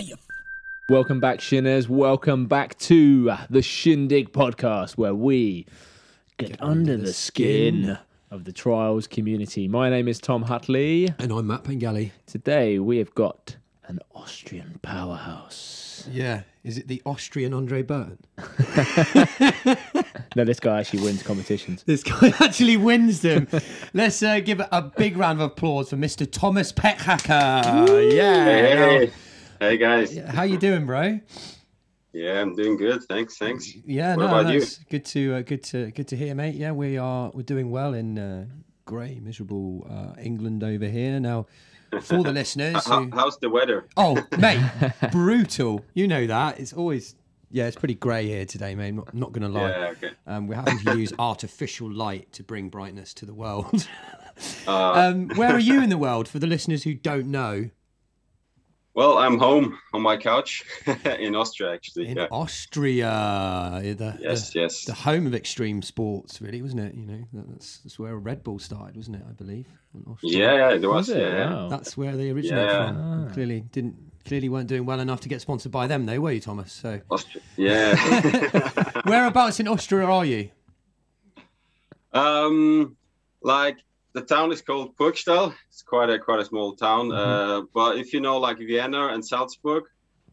you Welcome back, Shinners. Welcome back to the Shindig podcast, where we get, under, the skin. of the trials community. My name is Tom Hutley. And I'm Matt Pengelly. Today we have got an Austrian powerhouse. Yeah. Is it the Austrian Andre Byrne? No, this guy actually wins competitions. This guy actually wins them. Let's uh, give a big round of applause for Mr. Thomas Pechhacker. Yeah. Hey, hey guys. How you doing, bro? Yeah, I'm doing good. Thanks, thanks. Yeah, What no, about you? that's good to uh, good to good to hear, mate. Yeah, we are we're doing well in uh, grey, miserable uh, England over here. Now, for the listeners, How, who, how's the weather? oh mate, brutal. You know that it's always yeah, it's pretty grey here today, mate. I'm not, not going to lie. Yeah, okay. Um, we're having to use artificial light to bring brightness to the world. Uh, um, where are you in the world for the listeners who don't know? Well, I'm home on my couch in Austria, actually. In yeah. Austria, the, Yes, the, yes. the home of extreme sports, really, wasn't it? You know, that's, that's where Red Bull started, wasn't it? I believe. in Austria. Yeah, yeah, there was. Was it? Yeah, yeah. Wow. that's where they originated Yeah. from. Clearly, didn't clearly weren't doing well enough to get sponsored by them, though, were you, Thomas? So, Austria. Yeah. whereabouts in Austria are you? um, like the town is called Burgstall. It's quite a quite a small town. Mm-hmm. Uh, but if you know like Vienna and Salzburg,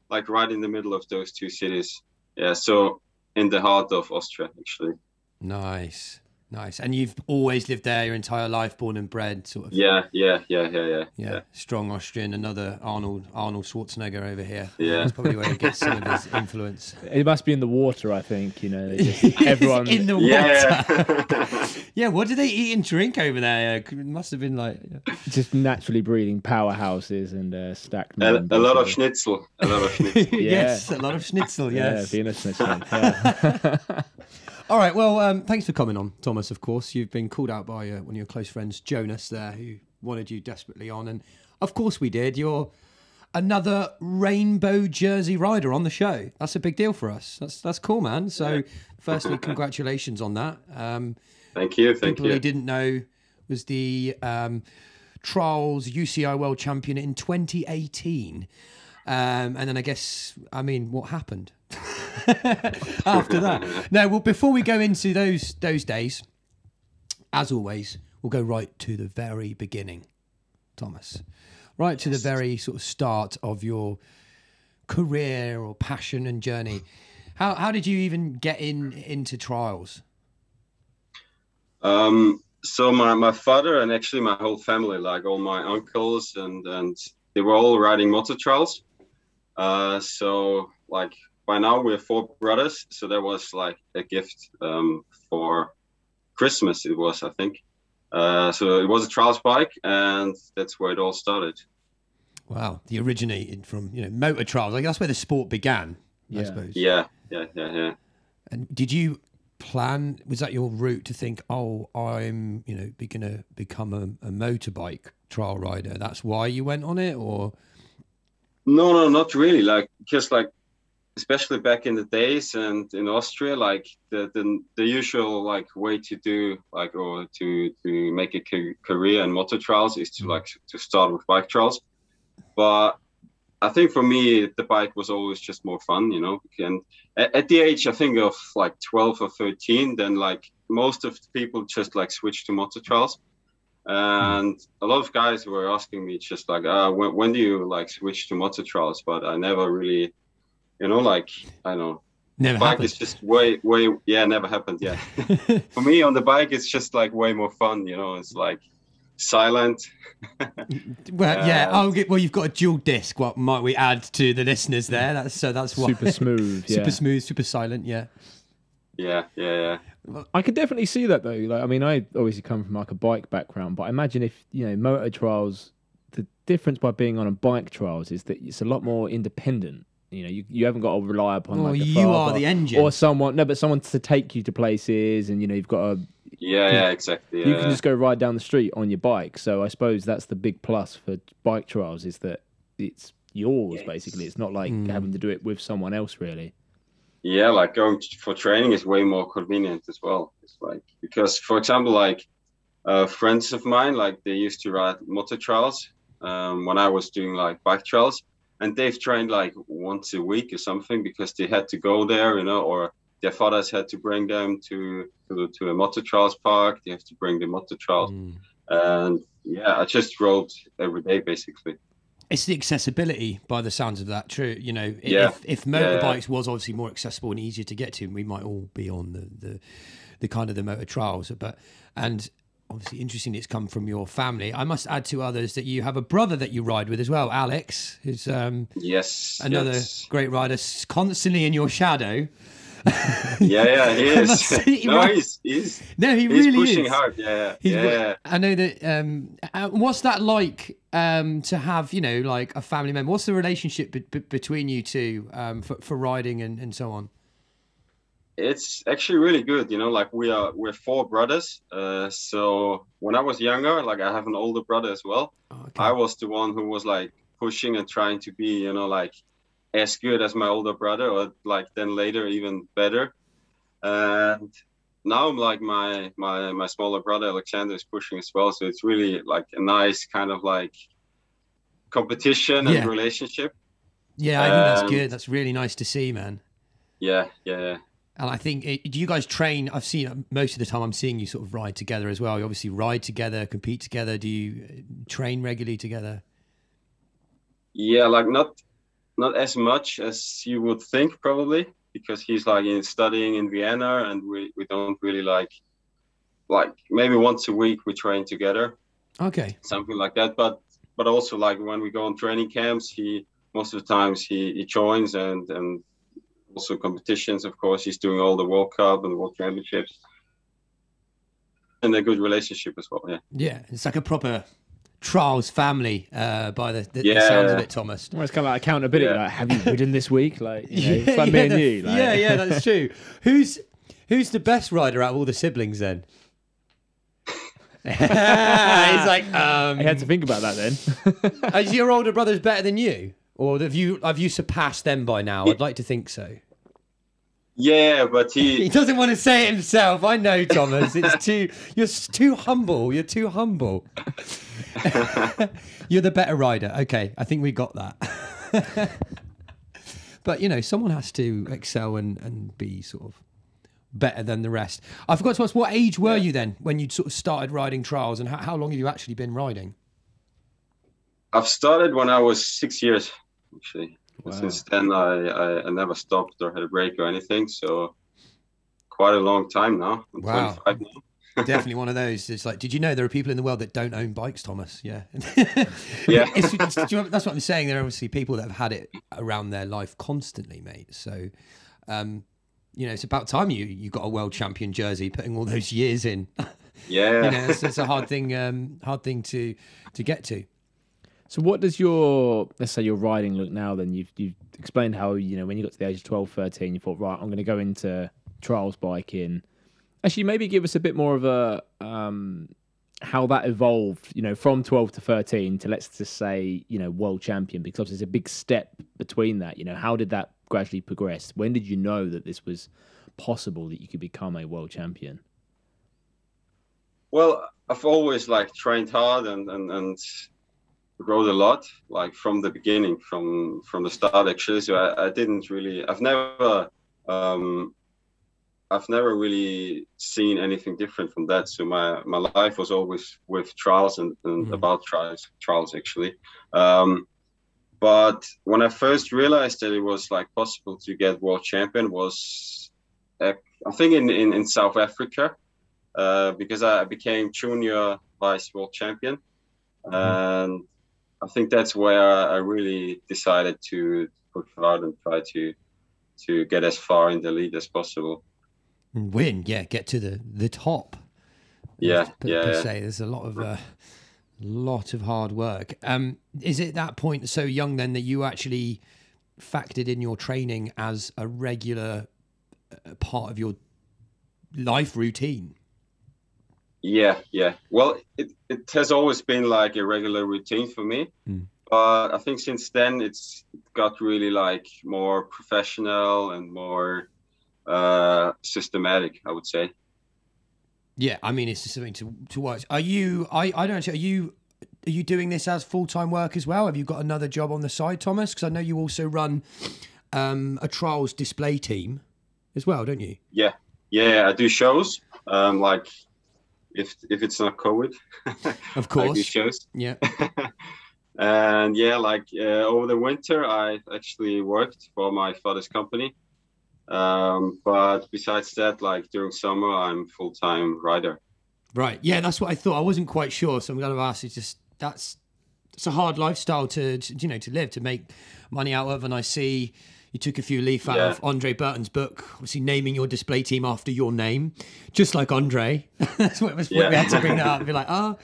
like right in the middle of those two cities. Yeah. So in the heart of Austria, actually. Nice, nice. And you've always lived there your entire life, born and bred, sort of. Yeah, yeah, yeah, yeah, yeah. Yeah, strong Austrian. Another Arnold Arnold Schwarzenegger over here. Yeah. that's probably where he gets some of his influence. It must be in the water, I think. You know, just, everyone. in the water. Yeah. Yeah, what do they eat and drink over there? It must have been like. just naturally breeding powerhouses and uh, stacked. a, a lot of schnitzel. A lot of schnitzel. yes, a lot of schnitzel. Yes. Yeah, Venus Schnitzel. Yeah. All right. Well, um, thanks for coming on, Thomas. Of course, you've been called out by uh, one of your close friends, Jonas, there, who wanted you desperately on, and of course we did. You're another rainbow jersey rider on the show. That's a big deal for us. That's that's cool, man. So, firstly, congratulations on that. Um, Thank you, thank people who you. didn't know was the um, trials UCI World Champion in 2018. Um, and then I guess, I mean, what happened after that? No, well, before we go into those those days, as always, we'll go right to the very beginning, Thomas. Right to the very sort of start of your career or passion and journey. How how did you even get in into trials? Um, so my, my father and actually my whole family, like all my uncles and and they were all riding motor trials. Uh, so like by now we're four brothers, so there was like a gift um, for Christmas. It was I think. Uh, so it was a trials bike, and that's where it all started. Wow, the originated from you know motor trials. Like that's where the sport began, I Yeah. suppose. Yeah, yeah, yeah, yeah. And did you plan? Was that your route to think? Oh, I'm you know be, gonna become a, a motorbike trial rider. That's why you went on it, or No, no, not really. Like just like especially back in the days and in Austria, like the the, the usual like way to do like or to to make a career in motor trials is to like to start with bike trials. But I think for me the bike was always just more fun, you know. And at, at the age I think of like 12 or 13, then like most of the people just like switched to motor trials and a lot of guys were asking me just like uh when, when do you like switch to motor trials but i never really you know like i don't know never bike happened? is just way way yeah never happened yeah for me on the bike it's just like way more fun you know it's like silent well, yeah. Uh, Oh, okay, well, you've got a dual disc. What might we add to the listeners there? That's so. That's why. Super smooth. Yeah. super smooth, super silent. Yeah. yeah yeah yeah I could definitely see that though. Like, I mean, I obviously come from like a bike background, but I imagine if you know motor trials, the difference by being on a bike trials is that it's a lot more independent. You know, you, you haven't got to rely upon Well, like the you are the engine. or someone. No, but someone to take you to places, and you know, you've got to. yeah yeah exactly yeah, You can just go ride down the street on your bike. So I suppose that's the big plus for bike trials is that it's yours basically. It's not like Mm. having to do it with someone else really. yeah like going t- for training is way more convenient as well it's like because for example like uh, friends of mine like they used to ride motor trials um, when i was doing like bike trials and they've trained like once a week or something because they had to go there, you know, or their fathers had to bring them to to, to a motor trials park. They have to bring the motor trials, Mm. and yeah, I just rode every day basically. It's the accessibility, by the sounds of that. True, you know, Yeah. if, if Yeah, yeah. motorbikes was obviously more accessible and easier to get to, we might all be on the the, the kind of the motor trials. But and obviously, interesting, it's come from your family. I must add to others that you have a brother that you ride with as well, Alex, who's um, Yes, another yes. great rider, constantly in your shadow. Yeah, yeah, he is. he no, he's he's No, he he's really pushing is. hard. Yeah, He's yeah, yeah. I know that. Um, uh, what's that like um, to have? You know, like a family member. What's the relationship be- be- between you two um, for, for riding and, and so on? It's actually really good. You know, like we are we're four brothers. Uh, so when I was younger, like I have an older brother as well. Okay. I was the one who was like pushing and trying to be, you know, like as good as my older brother, or like then later even better. And now, I'm like my my my smaller brother Alexander is pushing as well. So it's really like a nice kind of like competition Yeah. and relationship. yeah, I think that's good. That's really nice to see, man. Yeah, yeah, yeah. And I think it, do you guys train? I've seen uh, most of the time. I'm seeing you sort of ride together as well. You obviously ride together, compete together. Do you uh, train regularly together? Yeah, like not not as much as you would think probably because he's like in studying in Vienna and we, we don't really like like maybe once a week we train together Okay. something like that but but also like when we go on training camps he most of the times he, he joins and and also competitions of course he's doing all the World Cup and the World Championships and a good relationship as well yeah Yeah, it's like a proper trials family uh, by the, the, the sounds of it, Thomas. Well, it's kind of like accountability. Yeah. Like, have you ridden this week? Like, you know, it's like me and the- you. Like, yeah, yeah, that's true. Who's who's the best rider out of all the siblings then? He's like, um, I had to think about that then. is your older brother's better than you, or have you have you surpassed them by now? I'd like to think so. Yeah but He he doesn't want to say it himself. I know, Thomas. It's too you're too humble. You're too humble. you're the better rider. Okay, I think we got that. but you know, someone has to excel and and be sort of better than the rest. I forgot to ask, what age were you then when you sort of started riding trials, and how, how long have you actually been riding? I've started when I was six years actually Wow. Since then, I, I, I never stopped or had a break or anything. So quite a long time now. I'm Wow. 25 now. Definitely one of those. It's like, did you know there are people in the world that don't own bikes, Thomas? Yeah. Yeah. It's, it's- do you know- that's what I'm saying. There are obviously people that have had it around their life constantly, mate. So, um, you know, it's about time you you got a world champion jersey, putting all those years in. Yeah. you know, it's, it's a hard thing, um, hard thing to to get to. So what does your let's say your riding look now then? You've you've explained how, you know, when you got to the age of 12, 13, you thought, right, I'm gonna go into trials biking. Actually maybe give us a bit more of a um how that evolved, you know, from 12 to 13 to let's just say, you know, world champion, because obviously there's a big step between that. You know, how did that gradually progress? When did you know that this was possible that you could become a world champion? Well, I've always like trained hard and, and, and rode a lot, like from the beginning, from from the start actually. So I, I didn't really I've never um I've never really seen anything different from that. So my, my life was always with trials and, and Mhm. about trials trials actually. Um but when I first realized that it was like possible to get world champion was uh, I think in, in, in South Africa uh, because I became junior vice world champion, and I think that's where I really decided to push hard and try to to get as far in the lead as possible. And win, yeah, get to the the top. Yeah, per, yeah, per yeah. se. There's a lot of uh, lot of hard work. Um, is it that point so young then that you actually factored in your training as a regular uh, part of your life routine? Yeah, yeah. Well, it, it has always been like a regular routine for me. Mm. But I think since then it's got really like more professional and more uh, systematic, I would say. Yeah, I mean it's just something to to watch. Are you? I I don't. Actually, are you are you doing this as full time work as well? Have you got another job on the side, Thomas? Because I know you also run um, a trials display team as well, don't you? Yeah, yeah, I do shows. Um, like if if it's not COVID, Of course. shows. Yeah. and yeah, like uh, over the winter, I actually worked for my father's company. Um, but besides that, like during summer, I'm full time rider. Right. Yeah, that's what I thought. I wasn't quite sure, so I'm going to ask. It's just that's it's a hard lifestyle to, to you know to live to make money out of, and I see. You took a few leaf out Yeah. of Andre Burton's book, obviously naming your display team after your name, just like Andre. That's what it was. We had to bring that up and be like, ah,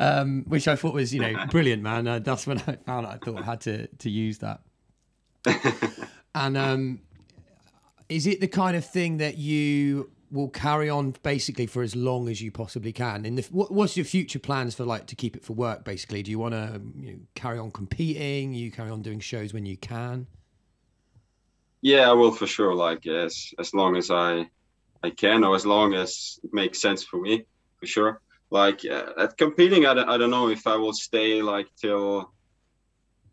um, which I thought was, you know, brilliant, man. Uh, that's when I found out. I thought I had to to use that. and um, is it the kind of thing that you will carry on basically for as long as you possibly can? And what, what's your future plans for like to keep it for work? Basically, do you want to you know, carry on competing? You carry on doing shows when you can? Yeah, I will for sure. Like as as long as I I can, or as long as it makes sense for me, for sure. Like uh, at competing, I don't, I don't know if I will stay like till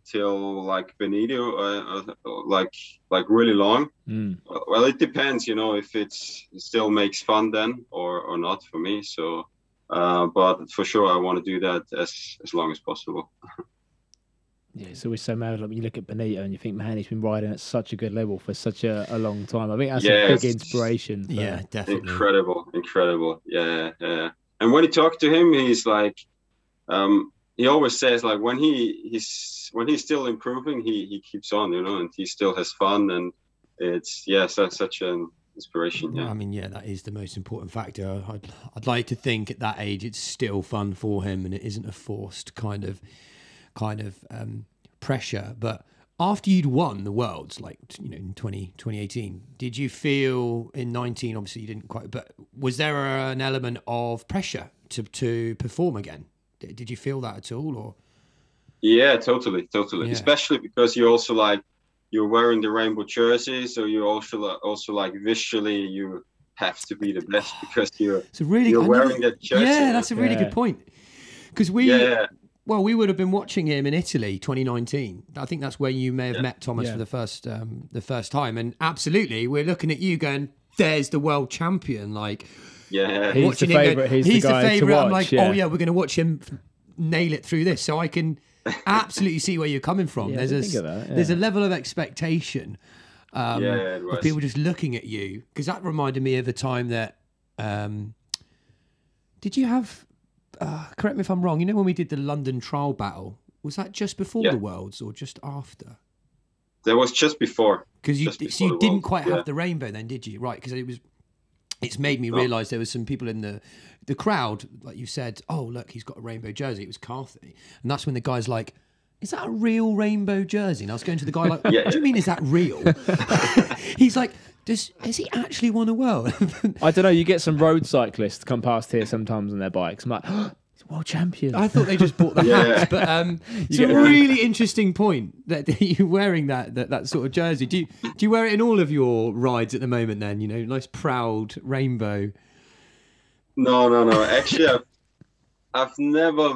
till like Benito, uh, uh, like like really long. Mm. Well, it depends, you know, if it's it still makes fun then or or not for me. So, uh, but for sure, I want to do that as as long as possible. Yeah, so it's always so mad. Like when you look at Benito and you think, man, he's been riding at such a good level for such a, a long time. I think that's a big inspiration. For, Yeah, definitely. Incredible, incredible. Yeah, yeah. And when you talk to him, he's like, um, he always says like when he he's when he's still improving, he he keeps on, you know, and he still has fun, and it's yeah, so, such an inspiration. Yeah, I mean, yeah, that is the most important factor. I'd, I'd like to think at that age it's still fun for him and it isn't a forced kind of kind of um, pressure. But after you'd won the worlds, like you know in 20, 2018, did you feel in nineteen? Obviously, you didn't quite, but was there an element of pressure to to perform again? Did, did you feel that at all, or yeah, totally, totally. Yeah. Especially because you're also like you're wearing the rainbow jersey, so you also also like visually you have to be the best because you're it's a really you're wearing that jersey. Yeah, that's a really Yeah. good point. Because we, yeah, Well, we would have been watching him in Italy, 2019. I think that's where you may have Yeah. met Thomas Yeah. for the first um, the first time. And absolutely, we're looking at you going, "There's the world champion!" Like yeah. He's watching the him go, favourite, he's the the guy to favorite. I'm watch, like, oh yeah. yeah, we're going to watch him nail it through this. So I can absolutely see where you're coming from. Yeah, there's a didn't that, there's a level of expectation um, Yeah, of people just looking at you because that reminded me of the time that. Um, did you have? Uh, correct me if I'm wrong. You know when we did the London trial battle, was that just before Yeah. the Worlds or just after? That was just before. Because you Just so you didn't quite yeah. have the rainbow then, did you? Right? Because it was. It's made me No. realise there was some people in the the crowd, like you said. Oh, look, he's got a rainbow jersey. It was Carthy, and that's when the guy's like, "Is that a real rainbow jersey?" And I was going to the guy like, Yeah. "What do you mean? Is that real?" he's like, "Does has he actually won a world?" I don't know. You get some road cyclists come past here sometimes on their bikes. I'm like, oh, he's a world champion. I thought they just bought the Yeah. hats, but um, it's a a- really interesting point that you're wearing that, that that sort of jersey. Do you do you wear it in all of your rides at the moment? Then you know, nice proud rainbow. No, no, no. Actually, I've, I've never.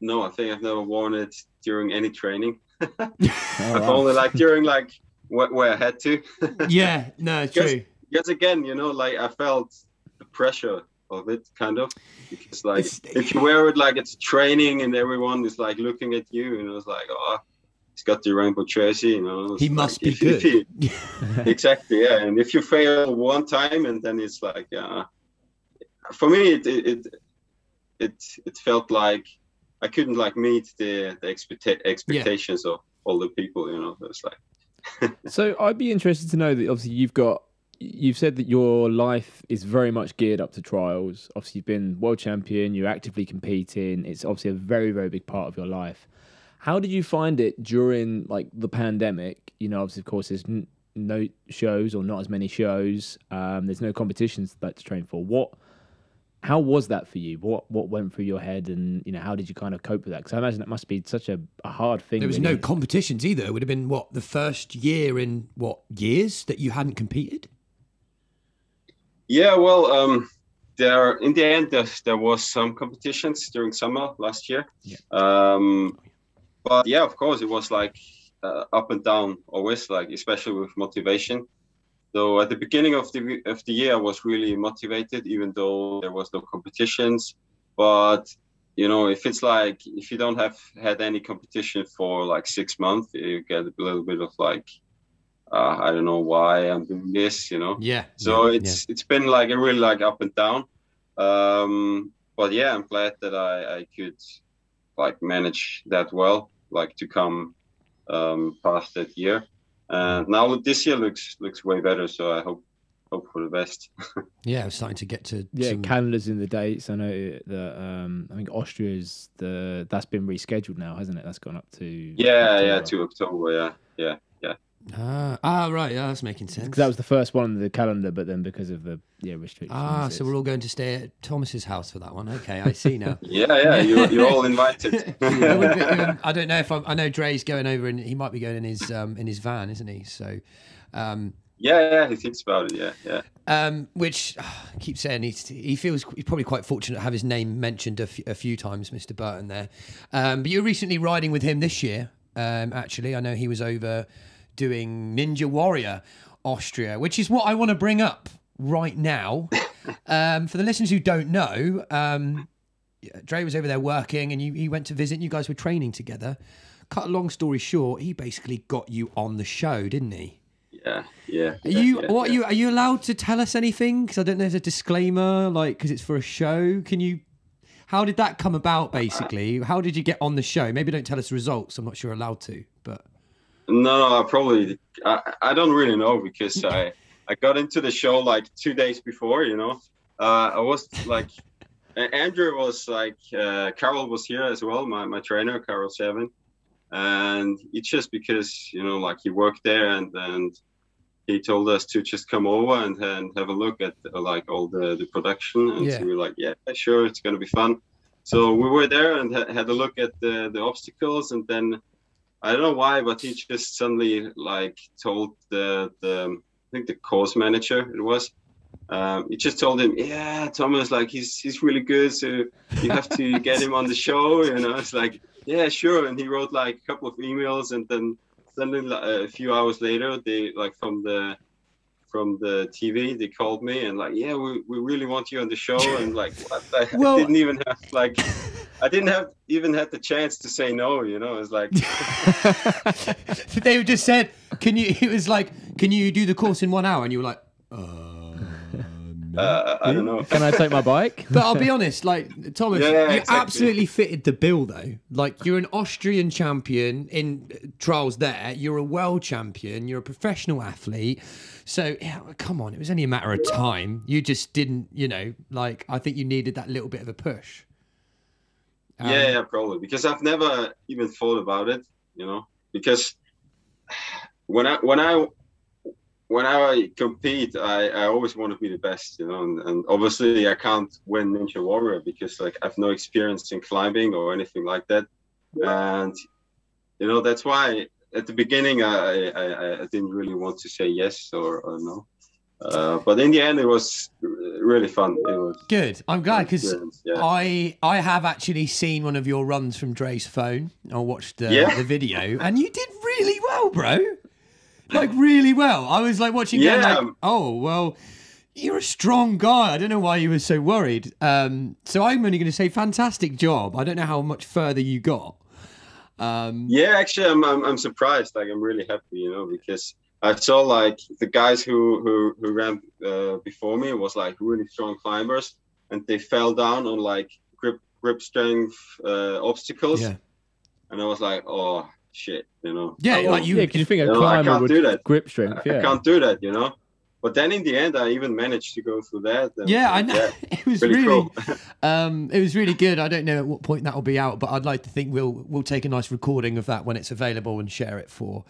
No, I think I've never worn it during any training. Oh, I've wow. only like during like where, where I had to. Yeah, no, true. Because again, you know, like I felt the pressure of it, kind of, because like It's- if you wear it like it's training and everyone is like looking at you, and it's like, oh, he's got the rainbow jersey, you know. He like, must be if- if good. he- exactly, yeah. And if you fail one time, and then it's like, uh, for me, it it it it, it felt like I couldn't like meet the the expecta- expectations of all the people, you know. It's like, So I'd be interested to know that obviously you've got you've said that your life is very much geared up to trials. Obviously you've been world champion, you're actively competing. It's obviously a very very big part of your life. How did you find it during like the pandemic? You know, obviously of course there's no shows or not as many shows. Um, there's no competitions like to train for. What how was that for you? What what went through your head, and you know how did you kind of cope with that? Because I imagine that must be such a, a hard thing. There was when no you- competitions either. It would have been what the first year in what years that you hadn't competed. Yeah, well, um, there in the end there, there was some competitions during summer last year. Yeah. Um, but yeah, of course, it was like uh, up and down always, like especially with motivation. So at the beginning of the of the year, I was really motivated, even though there was no competitions. But you know, if it's like if you don't have had any competition for like six months, you get a little bit of like, uh, I don't know why I'm doing this, you know. Yeah. So yeah, it's it's been like a really like up and down. Um, but yeah, I'm glad that I I could like manage that well, like to come um, past that year. And now this year looks looks way better. So I hope hope for the best. yeah, it's starting to get to Yeah, some- Canada's in the dates. I know that um, I think Austria's the that's been rescheduled now, hasn't it? That's gone up to yeah, yeah, to October. Yeah, yeah, yeah. Ah, ah, right. Yeah, that's making sense. 'Cause that was the first one on the calendar, but then because of the yeah restrictions. Ah, so we're all going to stay at Thomas's house for that one. Okay, I see now. Yeah, yeah, you're, you're all invited. It would be- um, I don't know if I'm, I know Dre's going over and he might be going in his um, in his van, isn't he? So, um, yeah, yeah, he thinks about it. Yeah, yeah. um, which ah, I keep saying he's, he feels he's probably quite fortunate to have his name mentioned a few- a few times, Mr. Burton. There, um, but you're recently riding with him this year. Um, actually, I know he was over doing Ninja Warrior Austria, which is what I want to bring up right now. um, for the listeners who don't know, um, Dre was over there working, and you, he went to visit. and You guys were training together. Cut a long story short, he basically got you on the show, didn't he? Yeah, yeah. Are you yeah, what yeah. are you are you allowed to tell us anything? Because I don't know. There's a disclaimer, like because it's for a show. Can you? How did that come about? Basically, how did you get on the show? Maybe don't tell us the results. I'm not sure allowed to, but No, no, I probably I, I don't really know because I I got into the show like two days before. You know, uh, I was like Andrew was like uh, Carol was here as well, my my trainer Carol Seven, and it's just because you know like he worked there and and he told us to just come over and, and have a look at uh, like all the the production and Yeah. so we were like yeah sure it's gonna be fun. So we were there and ha- had a look at the the obstacles and then I don't know why, but he just suddenly like told the the I think the course manager it was. Um, he just told him, "Yeah, Thomas, like he's he's really good, so you have to get him on the show." You know, it's like, "Yeah, sure." And he wrote like a couple of emails, and then suddenly like, a few hours later, they like from the from the TV, they called me and like, "Yeah, we, we really want you on the show." And like, what? I Well- didn't even have like, I didn't have even had the chance to say no. You know, it's like. they just said, "Can you?" It was like, "Can you do the course in one hour?" And you were like, "Uh." No." Uh, I don't know. Can I take my bike? But I'll be honest, like Thomas, Yeah, you exactly. absolutely fitted the bill, though. Like you're an Austrian champion in uh, trials. There, you're a world champion. You're a professional athlete. So yeah, come on, it was only a matter of time. You just didn't, you know, like I think you needed that little bit of a push. Um, yeah, yeah, probably because I've never even thought about it, you know. Because when I when I when I compete, I, I always want to be the best, you know. And, and obviously, I can't win Ninja Warrior because like I've no experience in climbing or anything like that. And you know that's why at the beginning I I, I didn't really want to say yes or, or no. Uh, but in the end, it was really fun. It was Good. I'm glad because yeah. I I have actually seen one of your runs from Dre's phone. I watched the, Yeah. the video, and you did really well, bro. Like really well. I was like watching. Yeah. Like, oh well, you're a strong guy. I don't know why you were so worried. Um, so I'm only going to say fantastic job. I don't know how much further you got. Um, Yeah, actually, I'm, I'm I'm surprised. Like, I'm really happy, you know, because I saw like the guys who who who ran uh, before me was like really strong climbers, and they fell down on like grip grip strength uh, obstacles, yeah. and I was like, oh shit, you know. Yeah, I like you- yeah, you think a No, I climber can't would do that. grip strength. Yeah. I can't do that, you know. But then in the end, I even managed to go through that. and- Yeah, I know. yeah, it was really, really, cool. um, it was really good. I don't know at what point that will be out, but I'd like to think we'll we'll take a nice recording of that when it's available and share it for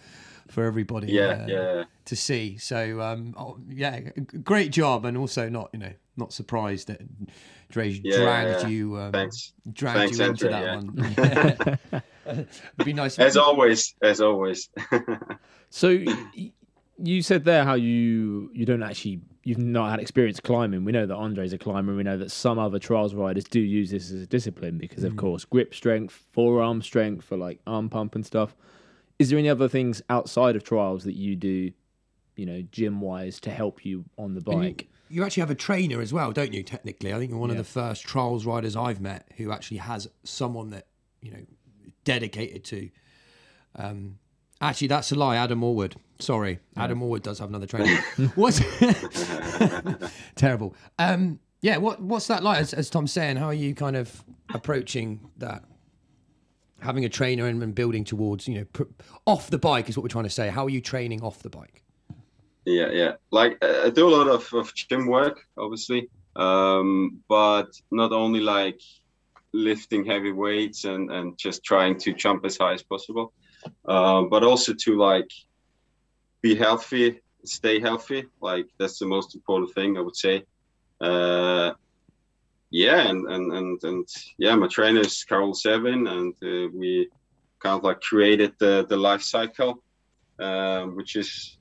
for everybody. yeah, uh, yeah. to see. So um, oh, yeah, great job, and also not you know not surprised that Dre Yeah, dragged yeah. you um, Thanks. dragged Thanks, you into Andre, that one. It'd be nice. As always, as always. So you said there how you you don't actually you've not had experience climbing. We know that Andre's a climber. We know that some other trials riders do use this as a discipline because, of Mm. course, grip strength, forearm strength for like arm pump and stuff. Is there any other things outside of trials that you do, you know, gym wise to help you on the And you- bike? You, actually have a trainer as well, don't you? Technically, I think you're one Yeah. of the first trials riders I've met who actually has someone that you know dedicated to. Um, actually, that's a lie. Adam Orwood. Sorry, Adam Orwood does have another trainer. what? terrible? Um, yeah, what what's that like? As, as Tom's saying, how are you kind of approaching that? Having a trainer and, and building towards, you know, pr- off the bike is what we're trying to say. How are you training off the bike? Yeah, yeah. Like uh, I do a lot of, of gym work, obviously, um, but not only like lifting heavy weights and and just trying to jump as high as possible, um, but also to like be healthy, stay healthy. Like that's the most important thing, I would say. Uh, yeah, and and and and yeah, my trainer is Carol Seven, and uh, we kind of like created the the life cycle, um, which is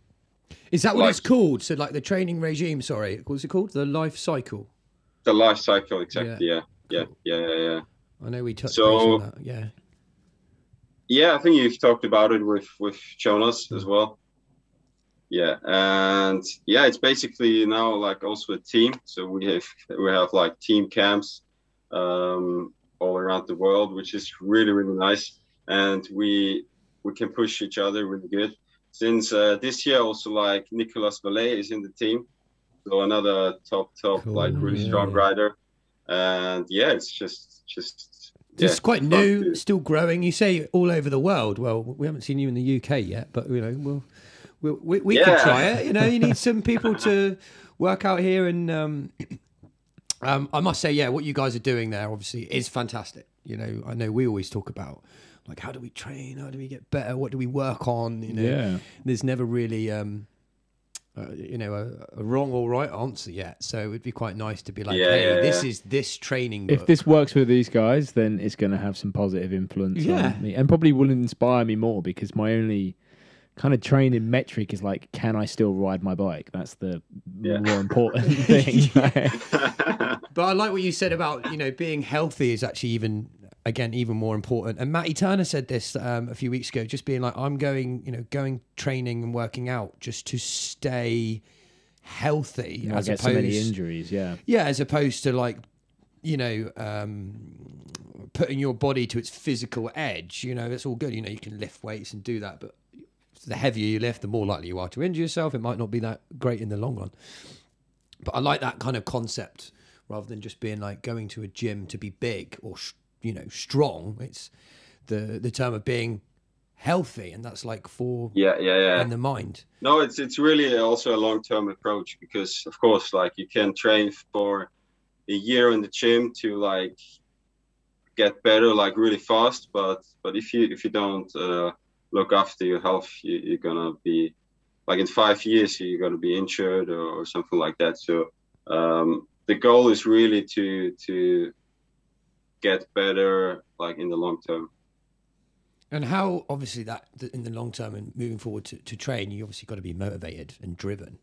Is that what Like- it's called? So, like the training regime. Sorry, what's it called? The life cycle. the life cycle exactly yeah yeah yeah yeah yeah. I know we touched So- on that. Yeah. yeah i think you've talked about it with with jonas as well. Yeah and yeah it's basically now like also a team. So we have we have like team camps um all around the world which is really really nice. And we we can push each other really good. Since uh, this year also like nicolas Vallée is in the team. So another top top Cool, like really yeah, strong yeah. rider and yeah it's just just yeah, it's quite new, to- still growing. You say all over the world. Well, we haven't seen you in the UK yet, but you know, we'll, we'll we we could Yeah. try it. You know, you need some people to work out here, and um, um, I must say, yeah, what you guys are doing there obviously is fantastic. You know, I know we always talk about like how do we train, how do we get better, what do we work on. You know, Yeah. there's never really um uh, you know a, a wrong or right answer yet so it'd be quite nice to be like Yeah, hey yeah, this yeah. is this training If this works with these guys, then it's going to have some positive influence Yeah. on me and probably will inspire me more because my only kind of training metric is like, can I still ride my bike? That's the Yeah. more important thing. but i like what you said about you know being healthy is actually even again even more important and matty turner said this um, a few weeks ago just being like i'm going you know going training and working out just to stay healthy I as get so many opposed injuries. Yeah. Yeah, as opposed to like, you know, um, putting your body to its physical edge. You know, it's all good. You know, you can lift weights and do that, but the heavier you lift, the more likely you are to injure yourself. It might not be that great in the long run. But I like that kind of concept rather than just being like going to a gym to be big or sh- you know strong. It's the the term of being healthy, and that's like for yeah yeah yeah in the mind. No, it's it's really also a long term approach because of course like you can train for a year in the gym to like get better like really fast, but but if you if you don't uh, look after your health, you, you're gonna be like in five years you're gonna be injured or, or something like that. So um, the goal is really to to get better like in the long term. And how obviously that in the long term and moving forward to, to train, you obviously got to be motivated and driven.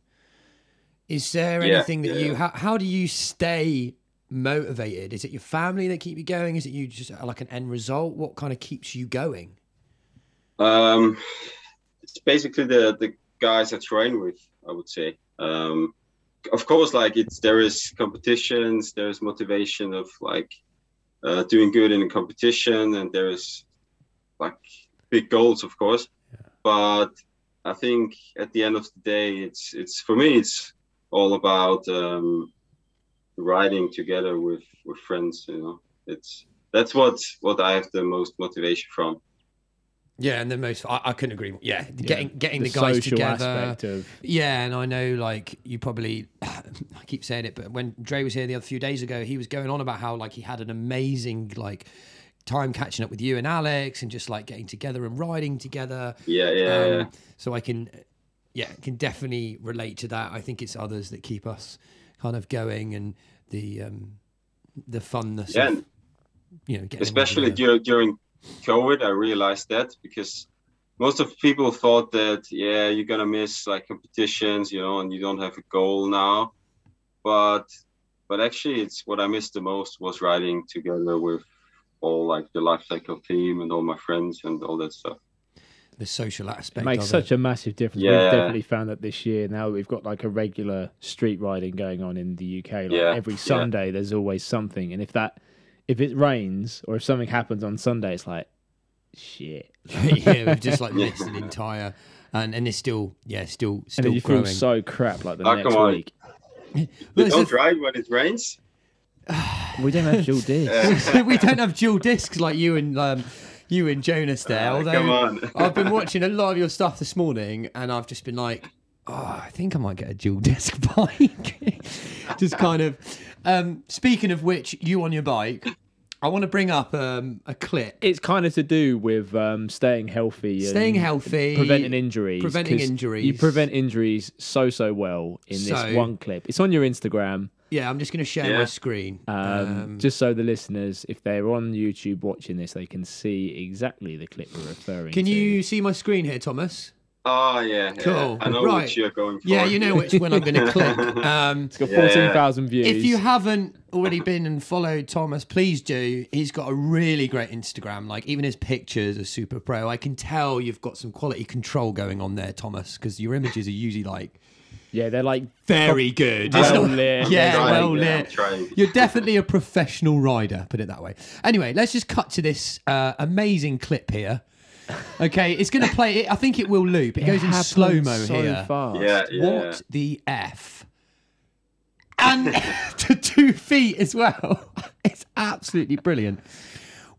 Is there Yeah, anything that yeah. you how, how do you stay motivated? Is it your family that keep you going? Is it you just uh, like an end result? What kind of keeps you going? Um, it's basically the the guys I train with. I would say. Um, of course, like it's there is competitions, there is motivation of like uh, doing good in a competition, and there is like big goals, of course. But I think at the end of the day, it's it's for me, it's all about um, riding together with with friends. You know, it's that's what what I have the most motivation from. Yeah, and the most I, I couldn't agree more. Yeah, getting getting the, the guys social together. aspect of Yeah, and I know like you probably I keep saying it, but when Dre was here the other few days ago, he was going on about how like he had an amazing like time catching up with you and Alex and just like getting together and riding together. Yeah, yeah, yeah. Um, so I can yeah, can definitely relate to that. I think it's others that keep us kind of going and the um the funness Yeah, of, and you know, getting especially during during COVID, I realized that because most of people thought that yeah you're gonna miss like competitions you know and you don't have a goal now but but actually it's what i missed the most was riding together with all like the life cycle team and all my friends and all that stuff the social aspect It makes of such it. a massive difference. Yeah. We've definitely found that this year. Now we've got like a regular street riding going on in the UK. Like Yeah, every yeah. Sunday, there's always something. And if that, if it rains or if something happens on Sunday, it's like, shit. yeah, we've just like Yeah. missed an entire, and and it's still yeah, still And still then you growing. feel so crap like the Oh, next come week. you Well, don't a- ride when it rains We don't have dual discs. we don't have dual discs like you and um, you and Jonas there. Ah, although come on I've been watching a lot of your stuff this morning, and I've just been like, oh, I think I might get a dual disc bike. just kind of. Um, speaking of which, you on your bike, I want to bring up um, a clip. It's kind of to do with um, staying healthy, Staying and healthy, preventing injuries. preventing 'cause You prevent injuries so so well in So- this one clip. It's on your Instagram. Yeah, I'm just going to share my screen. Um, Um, just so the listeners, if they're on YouTube watching this, they can see exactly the clip we're referring can to. you see my screen here, Thomas? Oh yeah, yeah. Cool. i know Right. which you're going for Yeah, you know which one I'm going to click. Um, It's got Yeah. 14,000 views. if you haven't already been and followed Thomas, please do. He's got a really great Instagram. Like even his pictures are super pro. I can tell you've got some quality control going on there, Thomas, because your images are usually like yeah, they're like very good. Well not- lit. yeah, Trying, well lit. I'm. You're definitely a professional rider, put it that way. Anyway, let's just cut to this uh, amazing clip here. Okay, it's going to play. I think it will loop. It, It goes in slow mo so here. Fast. yeah yeah What the f? And to two feet as well. It's absolutely brilliant.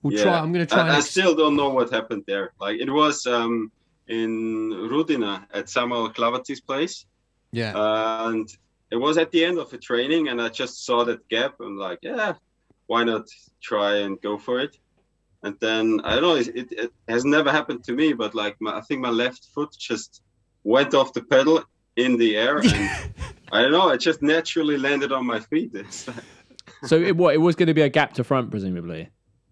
We'll yeah. try. I'm going to try. I, and I ex- still don't know what happened there like it was um in rudina at samuel clavatis place yeah. and it was at the end of the training and i just saw that gap I'm like yeah why not try and go for it and then i don't know it, it, it has never happened to me but like my, i think my left foot just went off the pedal in the air and i don't know it just naturally landed on my feet So it, what? It was going to be a gap to front, presumably.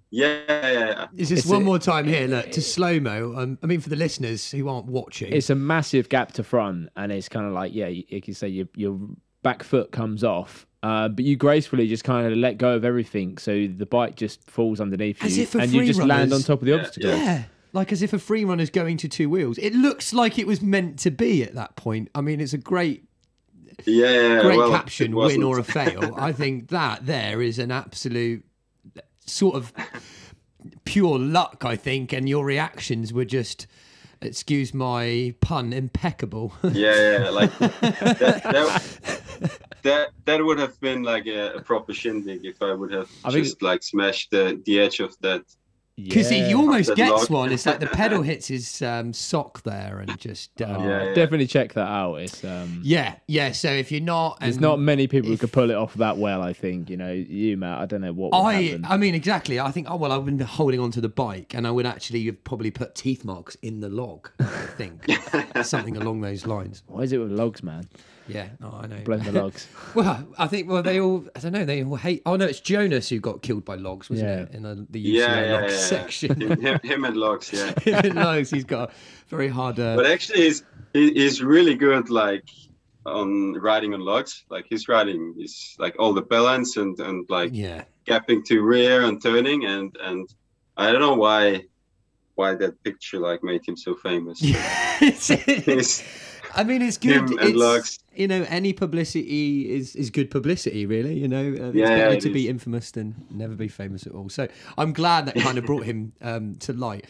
yeah, yeah, yeah. Is this it's one a- more time here? Look to slow mo. Um, I mean, for the listeners who aren't watching, It's a massive gap to front, and it's kind of like yeah, you- like you say, your your back foot comes off, uh, but you gracefully just kind of let go of everything, so the bike just falls underneath As you, if for and you free just land on top of the Yeah, obstacle. yeah. Like as if a free runner's going to two wheels. It looks like it was meant to be at that point. I mean, it's a great, Yeah, yeah, great well, caption, win or a fail. I think that there is an absolute sort of pure luck, I think, and your reactions were just, excuse my pun, impeccable. yeah, yeah, like that, that, that, that would have been like a, a proper shindig if I would have I think- just like smashed the, the edge of that. Because Yeah. he almost gets log. one. It's like the pedal hits his um, sock there and just. Um, Oh, Yeah, yeah. definitely check that out. It's um, yeah, yeah. So if you're not, there's not many people who could pull it off that well. I think you know you, Matt. I don't know what I, happen. I mean, exactly. I think, oh well, I've been holding onto the bike, and I would actually have probably put teeth marks in the log. I think something along those lines. Why is it with logs, man? Yeah, no, I know. Blame the logs. Well, I think well they all. I don't know. They all hate. Oh no, it's Jonas who got killed by logs, wasn't Yeah. it? In the, the UCI Yeah, yeah, logs yeah, section. Him, him and Logs, yeah. Him and logs, he's got a very hard. Uh, But actually, he's he's really good, like on riding on logs. Like his riding is like all the balance and and like yeah, gapping to rear and turning and and I don't know why why that picture like made him so famous. It's- He's- I mean, it's good. It's. You know, any publicity is is good publicity, really. You know, uh, it's Yeah, better it to be infamous than never be famous at all. So I'm glad that kind of brought him um, to light.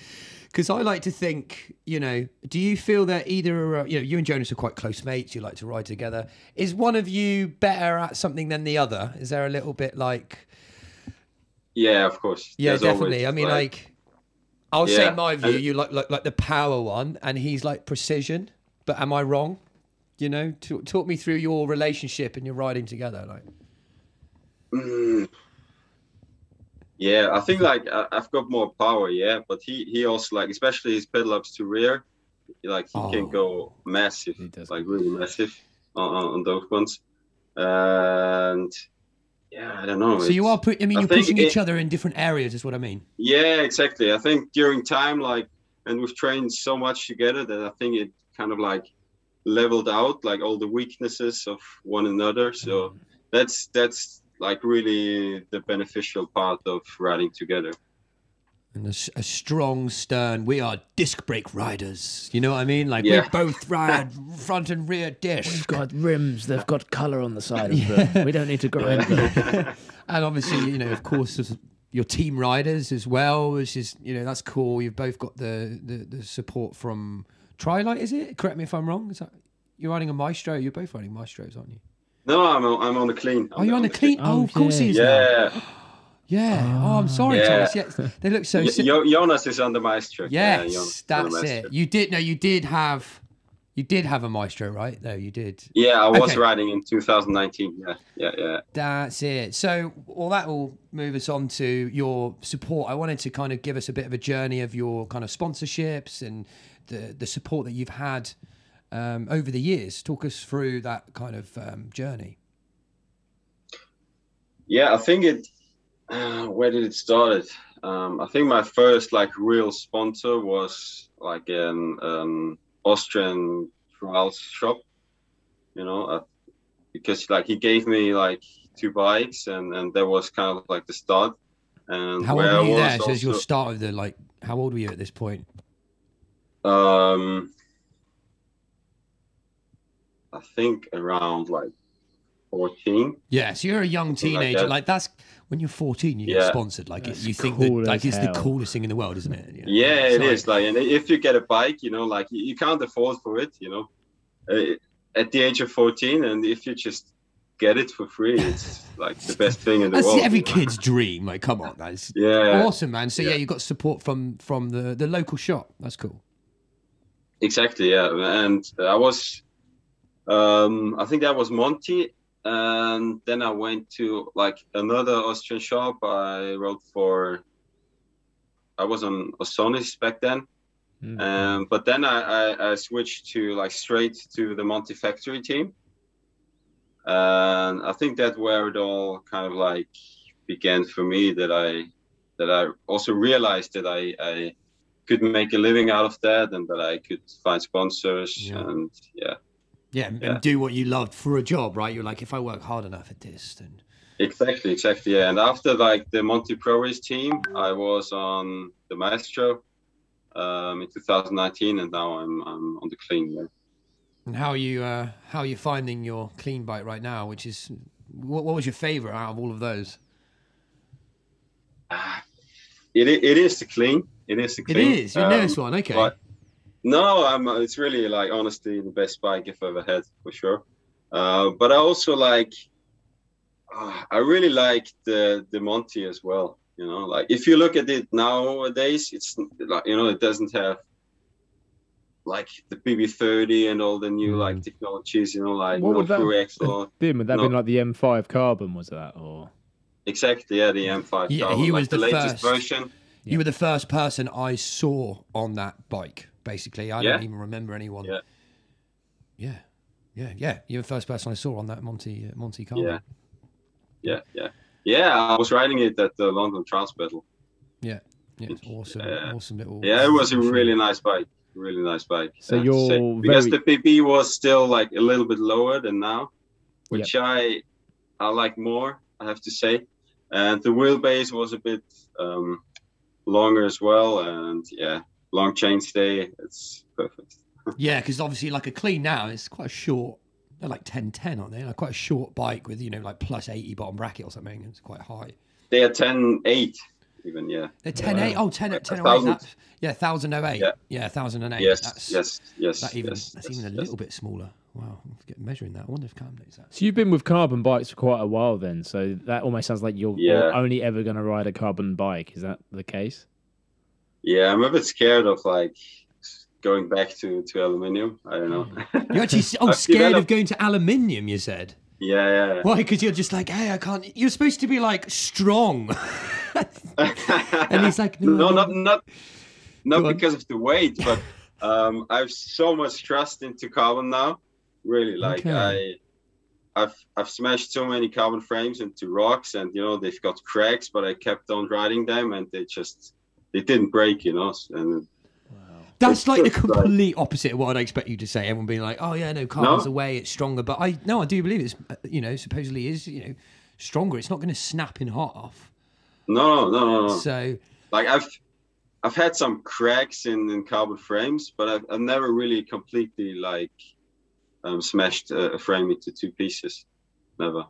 Because I like to think, you know, do you feel that either, uh, you know, you and Jonas are quite close mates, you like to ride together. Is one of you better at something than the other? Is there a little bit like, yeah, of course. yeah, There's definitely. I mean, like, I'll say Yeah, my view, you like, like like the power one, and he's like precision. But am I wrong? You know, talk, talk me through your relationship and your riding together. Like, Mm. Yeah, I think like I- I've got more power, yeah, but he he also like especially his pedal ups to rear, like he Oh. can go massive, He does. like really massive on, on, those ones, and yeah, I don't know. so you are put. I mean, I you're pushing it- each other in different areas. Is what I mean. Yeah, exactly. I think during time, like and we've trained so much together that I think it kind of like leveled out like all the weaknesses of one another. So mm-hmm. that's that's like really the beneficial part of riding together. And a strong, stern. We are disc brake riders. You know what I mean? Like Yeah. we both ride front and rear disc. We've got rims. They've got colour on the side of them. We don't need to grind them. and obviously, you know, of course, there's your team riders as well, which is, you know, that's cool. You've both got the the, the support from Trilight, is it? Correct me if I'm wrong. Is that you're riding a Maestro? You're both riding Maestros, aren't you? No, I'm on, I'm on the clean. Oh, you're on the clean. Oh, Oh, of course yeah. he is. now. Yeah, Yeah. Oh, I'm ah. sorry, Yeah. Thomas. Yes, they look so. Y- si- Jo- Jonas is on the Maestro. Yeah, yes, Jonas is on the that's Maestro. it. You did. No, you did have. You did have a Maestro, right? No, you did. Yeah, I was Okay. riding in 2019. Yeah, yeah, yeah. That's it. So, well, that will move us on to your support. I wanted to kind of give us a bit of a journey of your kind of sponsorships and the the support that you've had um, over the years. Talk us through that kind of um, journey. Yeah, I think it. Uh, where did it started? Um, I think my first like real sponsor was like an um, Austrian trials shop. You know, uh, because like he gave me like two bikes, and and that was kind of like the start. And How old were you there? So, as your start of the like, how old were you at this point? Um, I think around like 14. Yeah, so you're a young Something like teenager. Like, that's when you're 14, you get Yeah. sponsored. Like, it, That's you think cool that like as it's the coolest thing in the world, isn't it? You know? Yeah, it Sorry. is. Like, and if you get a bike, you know, like you, you can't afford for it, you know, uh, at the age of 14, and if you just get it for free, it's like the best thing in the That's world. every kid's dream. Like, come on, that's Yeah, awesome, man. So yeah, Yeah. you got support from from the the local shop. That's cool. Exactly. Yeah, and I was, um, I think that was Monty, and then I went to like another Austrian shop. I wrote for. I was on Ozonys back then. Mm. Um, but then I, I, I switched to like straight to the Monty Factory team. And I think that where it all kind of like began for me that I that I also realized that I, I could make a living out of that and that I could find sponsors Yeah. and yeah Yeah, and, Yeah. do what you loved for a job, right? You're like, if I work hard enough at this, then exactly exactly yeah and after like the Monty Pro Race team I was on the Maestro um, in 2019 and now I'm I'm on the clean yeah. and how are you uh, how are you finding your clean bike right now? Which is what, what was your favorite out of all of those? It, it is the clean. It is the It clean. is your Um, newest one. Okay, but- No, I'm. It's really like honestly the best bike I've ever had for sure. Uh, but I also like. Uh, I really like the the Monty as well. You know, like if you look at it nowadays, it's like you know it doesn't have like the BB30 and all the new Mm. like technologies. You know, like What no would that- through axle. Dim, would that No. been like the M5 Carbon? Was that or? Exactly. Yeah, the M5. Yeah, carbon, he like was the, the latest first. version. You were the first person I saw on that bike. Basically, I Yeah. don't even remember anyone. Yeah. yeah, yeah, yeah. You're the first person I saw on that Monty uh, Monte Carlo. Yeah. Yeah, yeah, yeah. I was riding it at the London Trials Battle. yeah, it's awesome, Yeah. awesome little. Yeah, it was a really nice bike. Really nice bike. So I have to say. you're because the BB was still like a little bit lower than now, which I I like more. I have to say, and the wheelbase was a bit um, longer as well, and yeah, long chainstay. It's perfect. Yeah, because obviously, like a clean now, it's quite a short. They're like 10 10, aren't they? Like quite a short bike with, you know, like plus 80 bottom bracket or something. It's quite high. They are 10 8 even. Yeah. They're 10 8. Oh, 10, Like 10 a 08. thousand. That's, yeah, 1008. Yeah. Yeah, 1008. Yes. That's, yes. Yes. That even, yes, that's yes, even a yes. little bit smaller. Wow. I'm get measuring that. I wonder if Cam knows that. So you've been with carbon bikes for quite a while then. So that almost sounds like you're, Yeah. you're only ever going to ride a carbon bike. Is that the case? Yeah, I'm a bit scared of like going back to to aluminium. I don't know. You're actually oh, scared of going to aluminium, you said? yeah, yeah. Why? Because you're just like, hey, I can't. You're supposed to be like strong. and he's like, no, no, not not not Go on. because of the weight, but um, I have so much trust into carbon now. Really, like Okay. I, I've I've smashed so many carbon frames into rocks, and you know they've got cracks, but I kept on riding them, and they just they didn't break, you know. And That's like the just like- complete opposite of what I'd expect you to say. Everyone being like, "Oh yeah, no, carbon's No. away, it's stronger." But I no, I do believe it's uh, you know supposedly is you know stronger. It's not going to snap in half. No, no, no, no. So like I've I've had some cracks in, in carbon frames, but I've, I've never really completely like um, smashed a, a frame into two pieces. Never.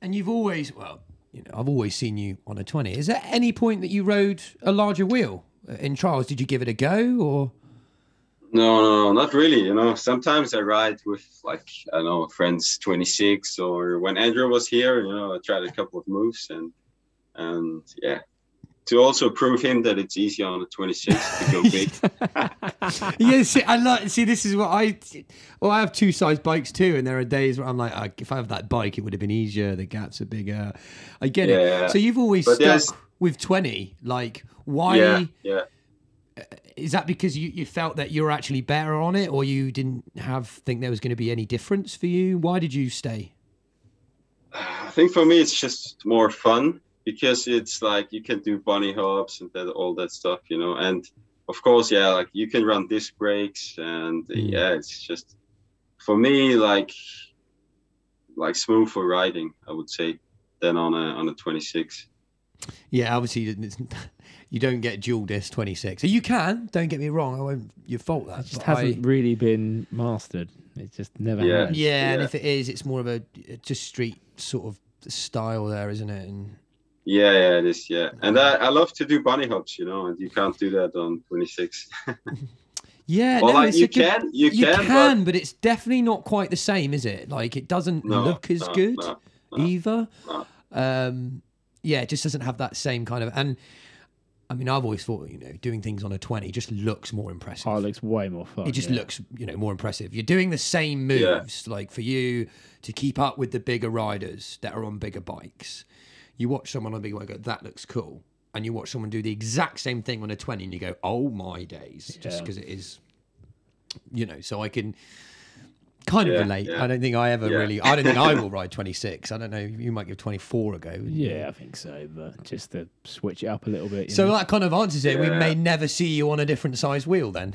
and you've always well, you know, I've always seen you on a twenty. Is there any point that you rode a larger wheel uh, in trials? Did you give it a go or? No, no, no, not really. You know, sometimes I ride with like I don't know friends 26, or when Andrew was here, you know, I tried a couple of moves and and yeah, to also prove him that it's easy on a 26 to go big. yeah, see, I like. See, this is what I. Well, I have two size bikes too, and there are days where I'm like, uh, if I have that bike, it would have been easier. The gaps are bigger. I get Yeah. it. So you've always But stuck there's- with twenty. Like, why? yeah, yeah. Is that because you, you felt that you were actually better on it, or you didn't have think there was going to be any difference for you? Why did you stay? I think for me it's just more fun because it's like you can do bunny hops and that, all that stuff, you know. And of course, yeah, like you can run disc brakes, and Mm. yeah, it's just for me like like smoother riding, I would say, than on a on a 26. Yeah, obviously you you don't get dual disc twenty six. You can. Don't get me wrong. I won't. You fault that. It just hasn't I- really been mastered. It just never Yeah. has. Yeah, and if it is, it's more of a just street sort of style there, isn't it? And Yeah, yeah, it is. Yeah, and I, I love to do bunny hops, you know, and you can't do that on 26. yeah, Well, no, like you good- can, you, You can, can, but... it's definitely not quite the same, is it? Like it doesn't no, look as no, good no, no. either. no. Um, yeah, it just doesn't have that same kind of. And I mean, I've always thought you know doing things on a twenty just looks more impressive. Oh, it looks way more fun. it just yeah. looks you know more impressive. You're doing the same moves, like for you to keep up with the bigger riders that are on bigger bikes. You watch someone on a big bike, go, that looks cool, and you watch someone do the exact same thing on a twenty, and you go, oh my days, just Yeah. because it is, you know. So I can kind of Yeah, relate. yeah. I don't think I ever Yeah. really. I don't think I will ride twenty six. I don't know. You might give twenty four a go. Yeah, I think so. But just to switch it up a little bit. So know. that kind of answers it. We may never see you on a different size wheel then.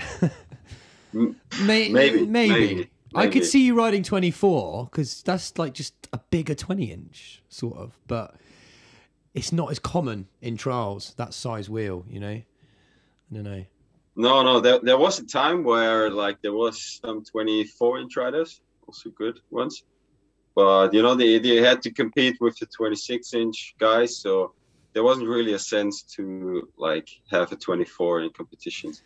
Mm, may- Maybe, maybe. maybe, I could see you riding 24 because that's like just a bigger 20 inch, sort of. But it's not as common in trials, that size wheel, you know? I don't know. No, no, there, there was a time where like there was some 24 inch riders, also good ones. But you know, they, they had to compete with the 26 inch guys, so there wasn't really a sense to like have a 24 in competitions.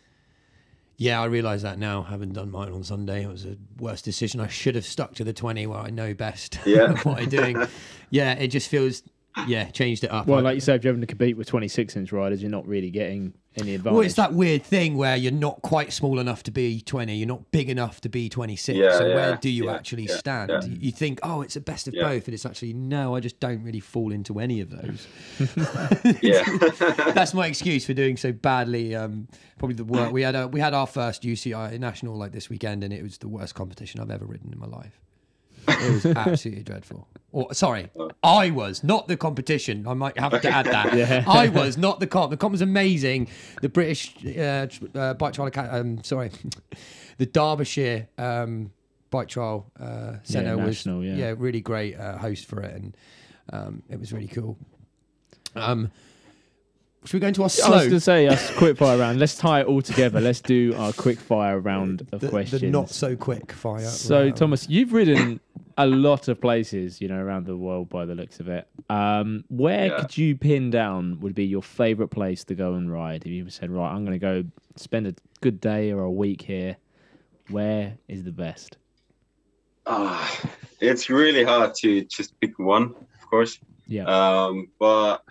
Yeah, I realise that now, having done mine on Sunday. It was a worst decision. I should have stuck to the 20 where I know best Yeah. what I'm doing. Yeah, it just feels, yeah, changed it up. well, like you say, if you're having to compete with 26 inch riders, you're not really getting any advantage. Well, it's that weird thing where you're not quite small enough to be 20, you're not big enough to be 26. Yeah, so where do you yeah, actually yeah, stand? yeah. You you think, oh, it's the best of Yeah. both, and it's actually no. I just don't really fall into any of those. Yeah. That's my excuse for doing so badly. Um, probably the work We had a, we had our first UCI national like this weekend, and it was the worst competition I've ever ridden in my life. It was absolutely dreadful. Or sorry, I was not the competition. I might have to add that. Yeah. I was not the comp. The comp was amazing. The British uh, uh, bike trial, um, sorry, the Derbyshire um, bike trial uh, centre was national, yeah. really great uh, host for it, and um, it was really cool. Um, should we go into our slow? I was going to say, us quick fire round. Let's tie it all together. Let's do our quick fire round of the, questions. the not so quick fire. So, round. Thomas, you've ridden a lot of places, you know, around the world by the looks of it. Um, where Yeah. could you pin down would be your favourite place to go and ride? If you said, right, I'm going to go spend a good day or a week here, where is the best? Ah, it's really hard to just pick one, of course. Yeah. Um, but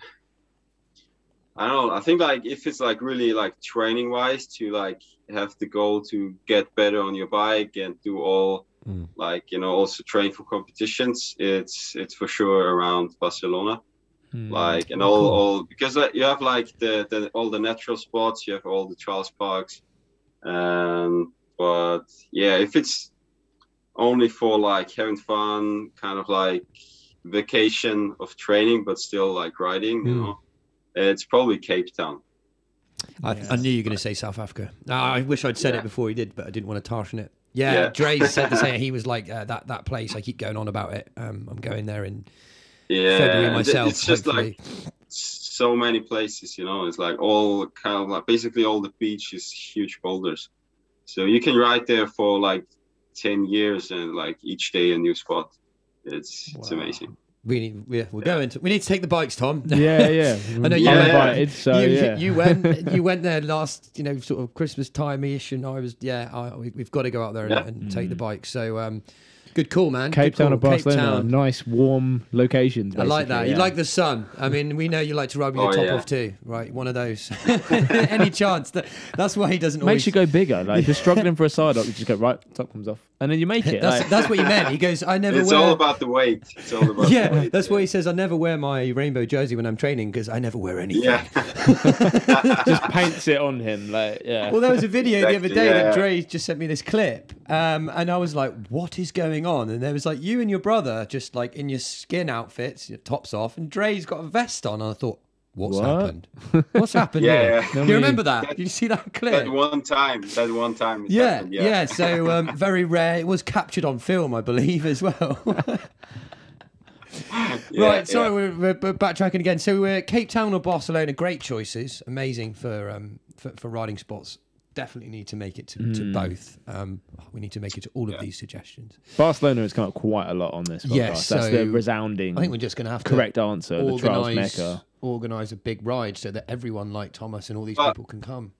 I don't know. I think like if it's like really like training wise to like have the goal to get better on your bike and do all Mm. like you know also train for competitions, it's it's for sure around Barcelona. Hmm. Like and Oh, all cool. all because you have like the, the all the natural spots, you have all the trials parks, um, but yeah, if it's only for like having fun, kind of like vacation of training, but still like riding, you Mm. know, it's probably Cape Town. I, I knew you were going to say South Africa. No, I wish I'd said Yeah. it before you did, but I didn't want to tartan it. Yeah, Yeah. Dre said the same. He was like uh, that that place. I keep going on about it. Um, I'm going there in Yeah, February myself. It's just hopefully. like so many places, you know. It's like all kind of like basically all the beach is huge boulders, so you can ride there for like ten years and like each day a new spot. It's it's amazing. We need we, we're going to we need to take the bikes, Tom. Yeah, yeah. I know I'm you- invited, so you, yeah. you went you went there last you know sort of Christmas time ish, and I was yeah I, we, we've got to go out there and, Yeah. and take the bike. So um, good call, man. Cape Good Town or call. Cape Barcelona, Town. nice warm locations. I like that. basically, You like the sun. I mean, we know you like to rub with your Oh, top yeah. off too, right? One of those. Any chance that that's why he doesn't always. Makes you go bigger. Like if you're struggling for a side up, you just go right. Top comes off, and then you make it. That's like- that's what you meant. He goes, I never It's wear. all about the weight. It's all about the yeah, weight. that's what he says. I never wear my rainbow jersey when I'm training because I never wear anything. Yeah, just paints it on him. Like yeah. Well, there was a video the other Exactly, day that yeah. Dre just sent me this clip, um, and I was like, "What is going on?" And there was like you and your brother just like in your skin outfits, your tops off, and Dre's got a vest on. And I thought, "What's What? happened? What's happened Yeah, here?" yeah. Do No, you remember that? Did you see that clip? that one time. That one time. yeah, happened, yeah, So um, very rare. It was captured on film, I believe, as well. Yeah, right. Sorry, yeah. we're, we're, we're backtracking again. So we're Cape Town or Barcelona. Great choices. Amazing for um for, for riding spots. Definitely need to make it to, to both. Um, we need to make it to all of these suggestions. Barcelona has come up quite a lot on this podcast. Yes, That's so the resounding I think we're just going to have to correct answer. The trials organize mecca. Organize a big ride so that everyone like Thomas and all these people can come.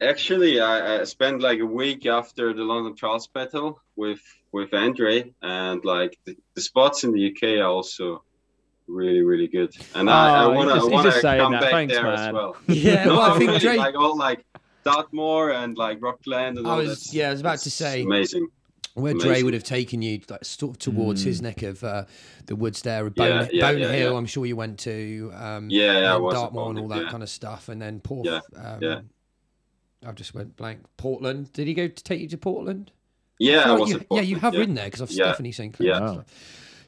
Actually, I, I spent like a week after the London Trials Battle with with Andre, and like the, the spots in the UK are also really really good. And I, I Oh, wanna he's I wanna just come that. back Thanks, there as well. Yeah, No, well, I think really, Drake. like all like Dartmoor and like Rockland and I all was- that. yeah, I was about to say- amazing. Where Dre would have taken you, like sort of towards his neck of uh, the woods there, Bone, Yeah, yeah, Bone yeah, Hill. I'm sure you went to. Um, Yeah, and Dartmoor and all that kind of stuff, and then Port. Yeah, um, yeah. I've just went blank. Portland. Did he go to take you to Portland? Yeah, I like you, yeah, you have ridden there because I've seen clips. Yeah.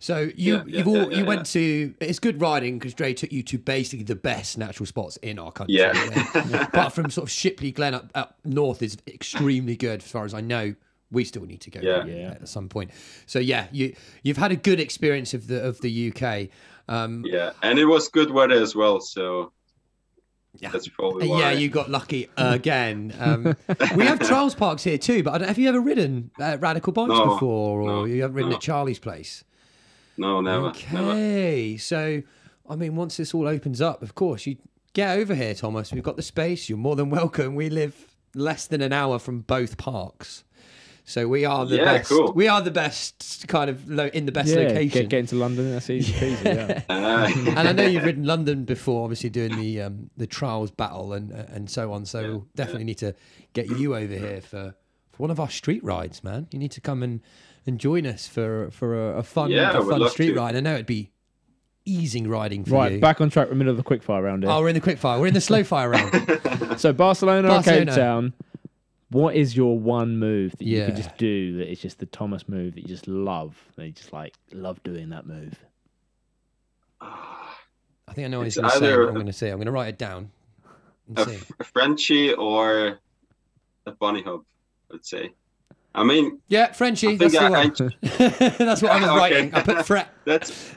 So you you've all you went to it's good riding because Dre took you to basically the best natural spots in our country. Yeah. apart from sort of Shipley Glen up, up north is extremely good as far as I know. We still need to go Yeah. there Yeah. at some point. So yeah, you you've had a good experience of the of the UK. Um, Yeah, and it was good weather as well, so Yeah. that's probably why. Yeah, you got lucky again. Um, we have trials parks here too, but I don't, have you ever ridden uh, radical bikes No, before, or no, you haven't ridden no. at Charlie's place? No, never, never. Okay, so I mean, once this all opens up, of course, you get over here, Thomas. We've got the space. You're more than welcome. We live less than an hour from both parks, so we are the Yeah, best. cool. We are the best kind of lo- in the best yeah, location. Get, get into London. That's easy peasy. Yeah. Uh, and I know you've ridden London before, obviously doing the um, the trials battle and and so on. So we'll definitely need to get you over here for, for one of our street rides, man. You need to come and, and join us for for a, a fun Yeah, I a fun street to. ride. I know it'd be easing riding for Right, you. back on track. We're in the middle of the quickfire round here. Oh, we're in the quickfire. We're in the slow fire round. So Barcelona, or Cape Town. What is your one move that you Yeah. can just do that is just the Thomas move that you just love? That you just like love doing that move. I think I know what he's going to say. either- what I'm going to say. I'm going to write it down. And a, see. f- a Frenchie or a bunny hop, I'd say. I mean, Yeah, Frenchie. I That's think the I, one. I, that's what I was Okay. writing. I put fret. that's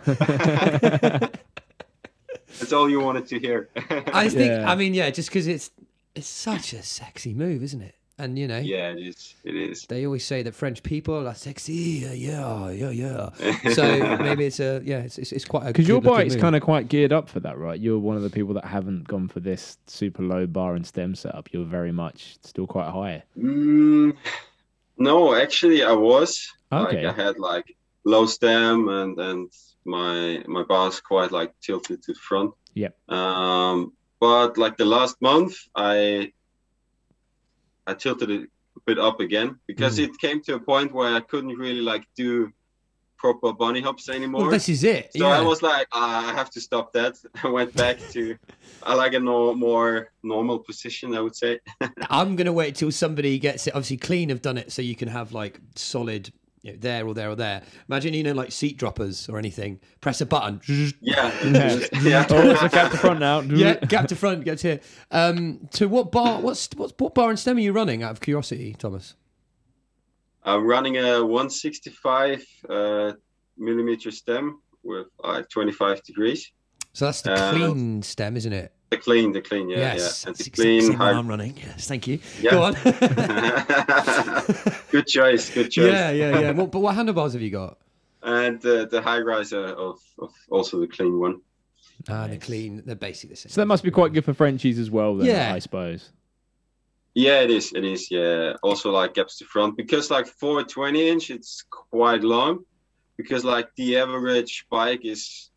that's all you wanted to hear. I think. Yeah. I mean, yeah, just because it's it's such a sexy move, isn't it? And you know, yeah, it is. It is. they always say that French people are sexy. Yeah, yeah, yeah, yeah. So maybe it's a yeah, it's it's, it's quite a Because your good-looking bike's kind of quite geared up for that, right? You're one of the people that haven't gone for this super low bar and stem setup. You're very much still quite high. Mm, no, actually, I was. Okay. Like I had like low stem and and my my bar's quite like tilted to the front. Yeah. Um, but like the last month, I I tilted it a bit up again because Mm. it came to a point where I couldn't really like do proper bunny hops anymore. Well, this is it. so yeah. I was like, ah, I have to stop that. I went back to I like a no, more normal position, I would say. I'm gonna wait till somebody gets it. Obviously, clean have done it, so you can have like solid you know, there or there or there. Imagine you know like seat droppers or anything. Press a button. Yeah, Yeah. yeah. Oh, it's a gap to front now. yeah, gap to front, gap to here. Um, to what bar? What's what's what bar and stem are you running? Out of curiosity, Thomas. I'm running a 165 uh, millimeter stem with like 25 degrees. So that's the Uh, clean stem, isn't it? The clean, the clean, yeah, yes, yeah. And the exactly clean the same. I'm running. Yes, thank you. Yeah. Go on. good choice, good choice. yeah, yeah, yeah. What, but what handlebars have you got? And uh, the high riser of, of also the clean one. Ah, the clean. They're basically the same. So that must be quite good for Frenchies as well, then, Yeah. I suppose. Yeah, it is. It is. Yeah. Also, like gaps to front because like for a 20 inch, it's quite long. Because like the average bike is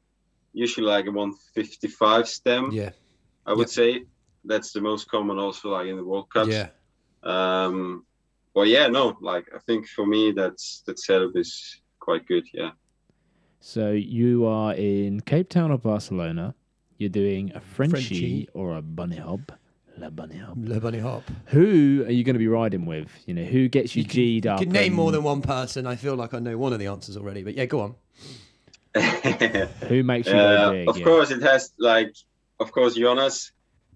usually like a 155 stem. Yeah, I would say that's the most common. Also, like in the World Cups. yeah. Um. Well, yeah. No. Like I think for me, that's that setup is quite good. Yeah. So you are in Cape Town or Barcelona. You're doing a Frenchie, Frenchie. or a bunny hop. La bunny hop. Le bunny hop. Who are you going to be riding with? You know, who gets you, You can- G'd You up? could name and more than one person. I feel like I know one of the answers already, but yeah, go on. Who makes you go Uh, big? of yeah. course, it has like, of course, Jonas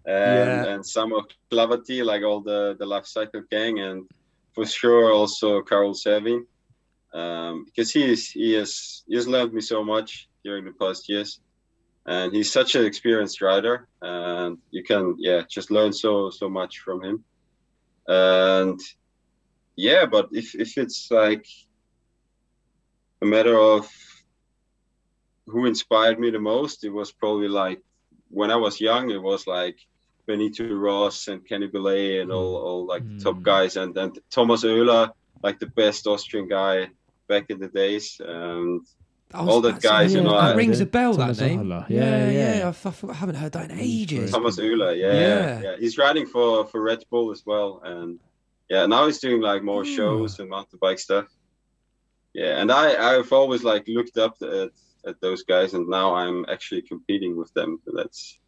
and, Yeah. and some of Clavati, like all the the life cycle gang, and for sure also Carol Servin, um, because he is he has he has learned me so much during the past years, and he's such an experienced rider, and you can yeah just learn so so much from him, and yeah, but if if it's like a matter of who inspired me the most, it was probably like when I was young, it was like Benito Ros and Kenny Belaey and all, all like the top Mm. guys, and then Thomas Oehler, like the best Austrian guy back in the days. And I was All the about to say, guys, you know, that I- rings a bell. Thomas that name. Yeah, Yeah, yeah. yeah. I, f- I haven't heard that in ages. Thomas Oehler, yeah, Yeah. yeah, yeah, he's riding for for Red Bull as well, and yeah, now he's doing like more Hmm. shows and mountain bike stuff. Yeah, and I I've always like looked up at at those guys, and now I'm actually competing with them. So that's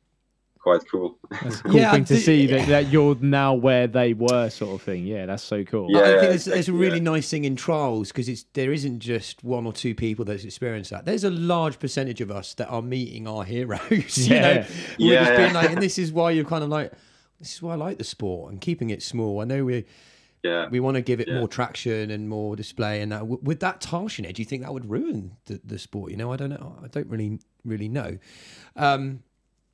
quite cool. That's a cool Yeah, thing to do- see that, that you're now where they were, sort of thing. Yeah, that's so cool. Yeah, I think there's, there's a really yeah. nice thing in trials because it's there isn't just one or two people that's experienced that. There's a large percentage of us that are meeting our heroes. you know, Yeah. we're just Yeah. being like, and this is why you're kind of like, this is why I like the sport and keeping it small. I know we Yeah. we want to give it Yeah. more traction and more display, and that W- with that Tarshan edge, do you think that would ruin the, the sport? You know, I don't know. I don't really really know. Um,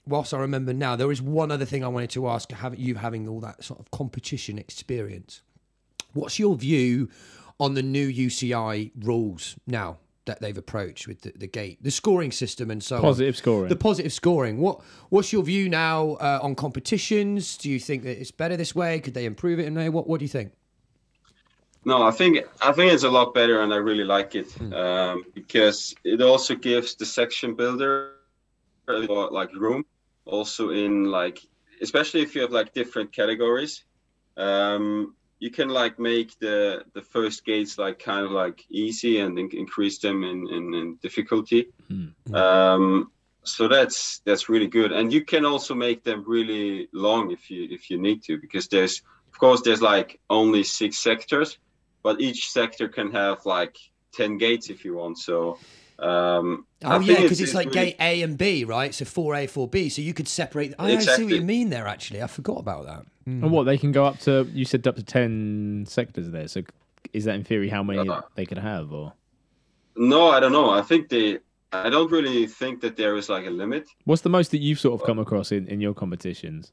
whilst I remember now, there is one other thing I wanted to ask. Having you having all that sort of competition experience, what's your view on the new UCI rules now that they've approached with the, the gate, the scoring system, and so on? Positive scoring. The positive scoring. What What's your view now uh, on competitions? Do you think that it's better this way? Could they improve it in a? What What do you think? No, I think I think it's a lot better, and I really like it Hmm. um, because it also gives the section builder like room, also in like especially if you have like different categories, um, you can like make the the first gates like kind of like easy and in- increase them in in, in difficulty. Hmm. Um, so that's that's really good, and you can also make them really long if you if you need to, because there's of course there's like only six sectors but each sector can have like 10 gates if you want so um Oh think yeah, because it's, like really- gate A and B, right? So four A, four B. So you could separate. I see what you mean there. Actually, I forgot about that. And what they can go up to? You said up to ten sectors there. So is that in theory how many Uh, they could have? Or no i don't know i think they i don't really think that there is like a limit what's the most that you've sort of come across in, in your competitions?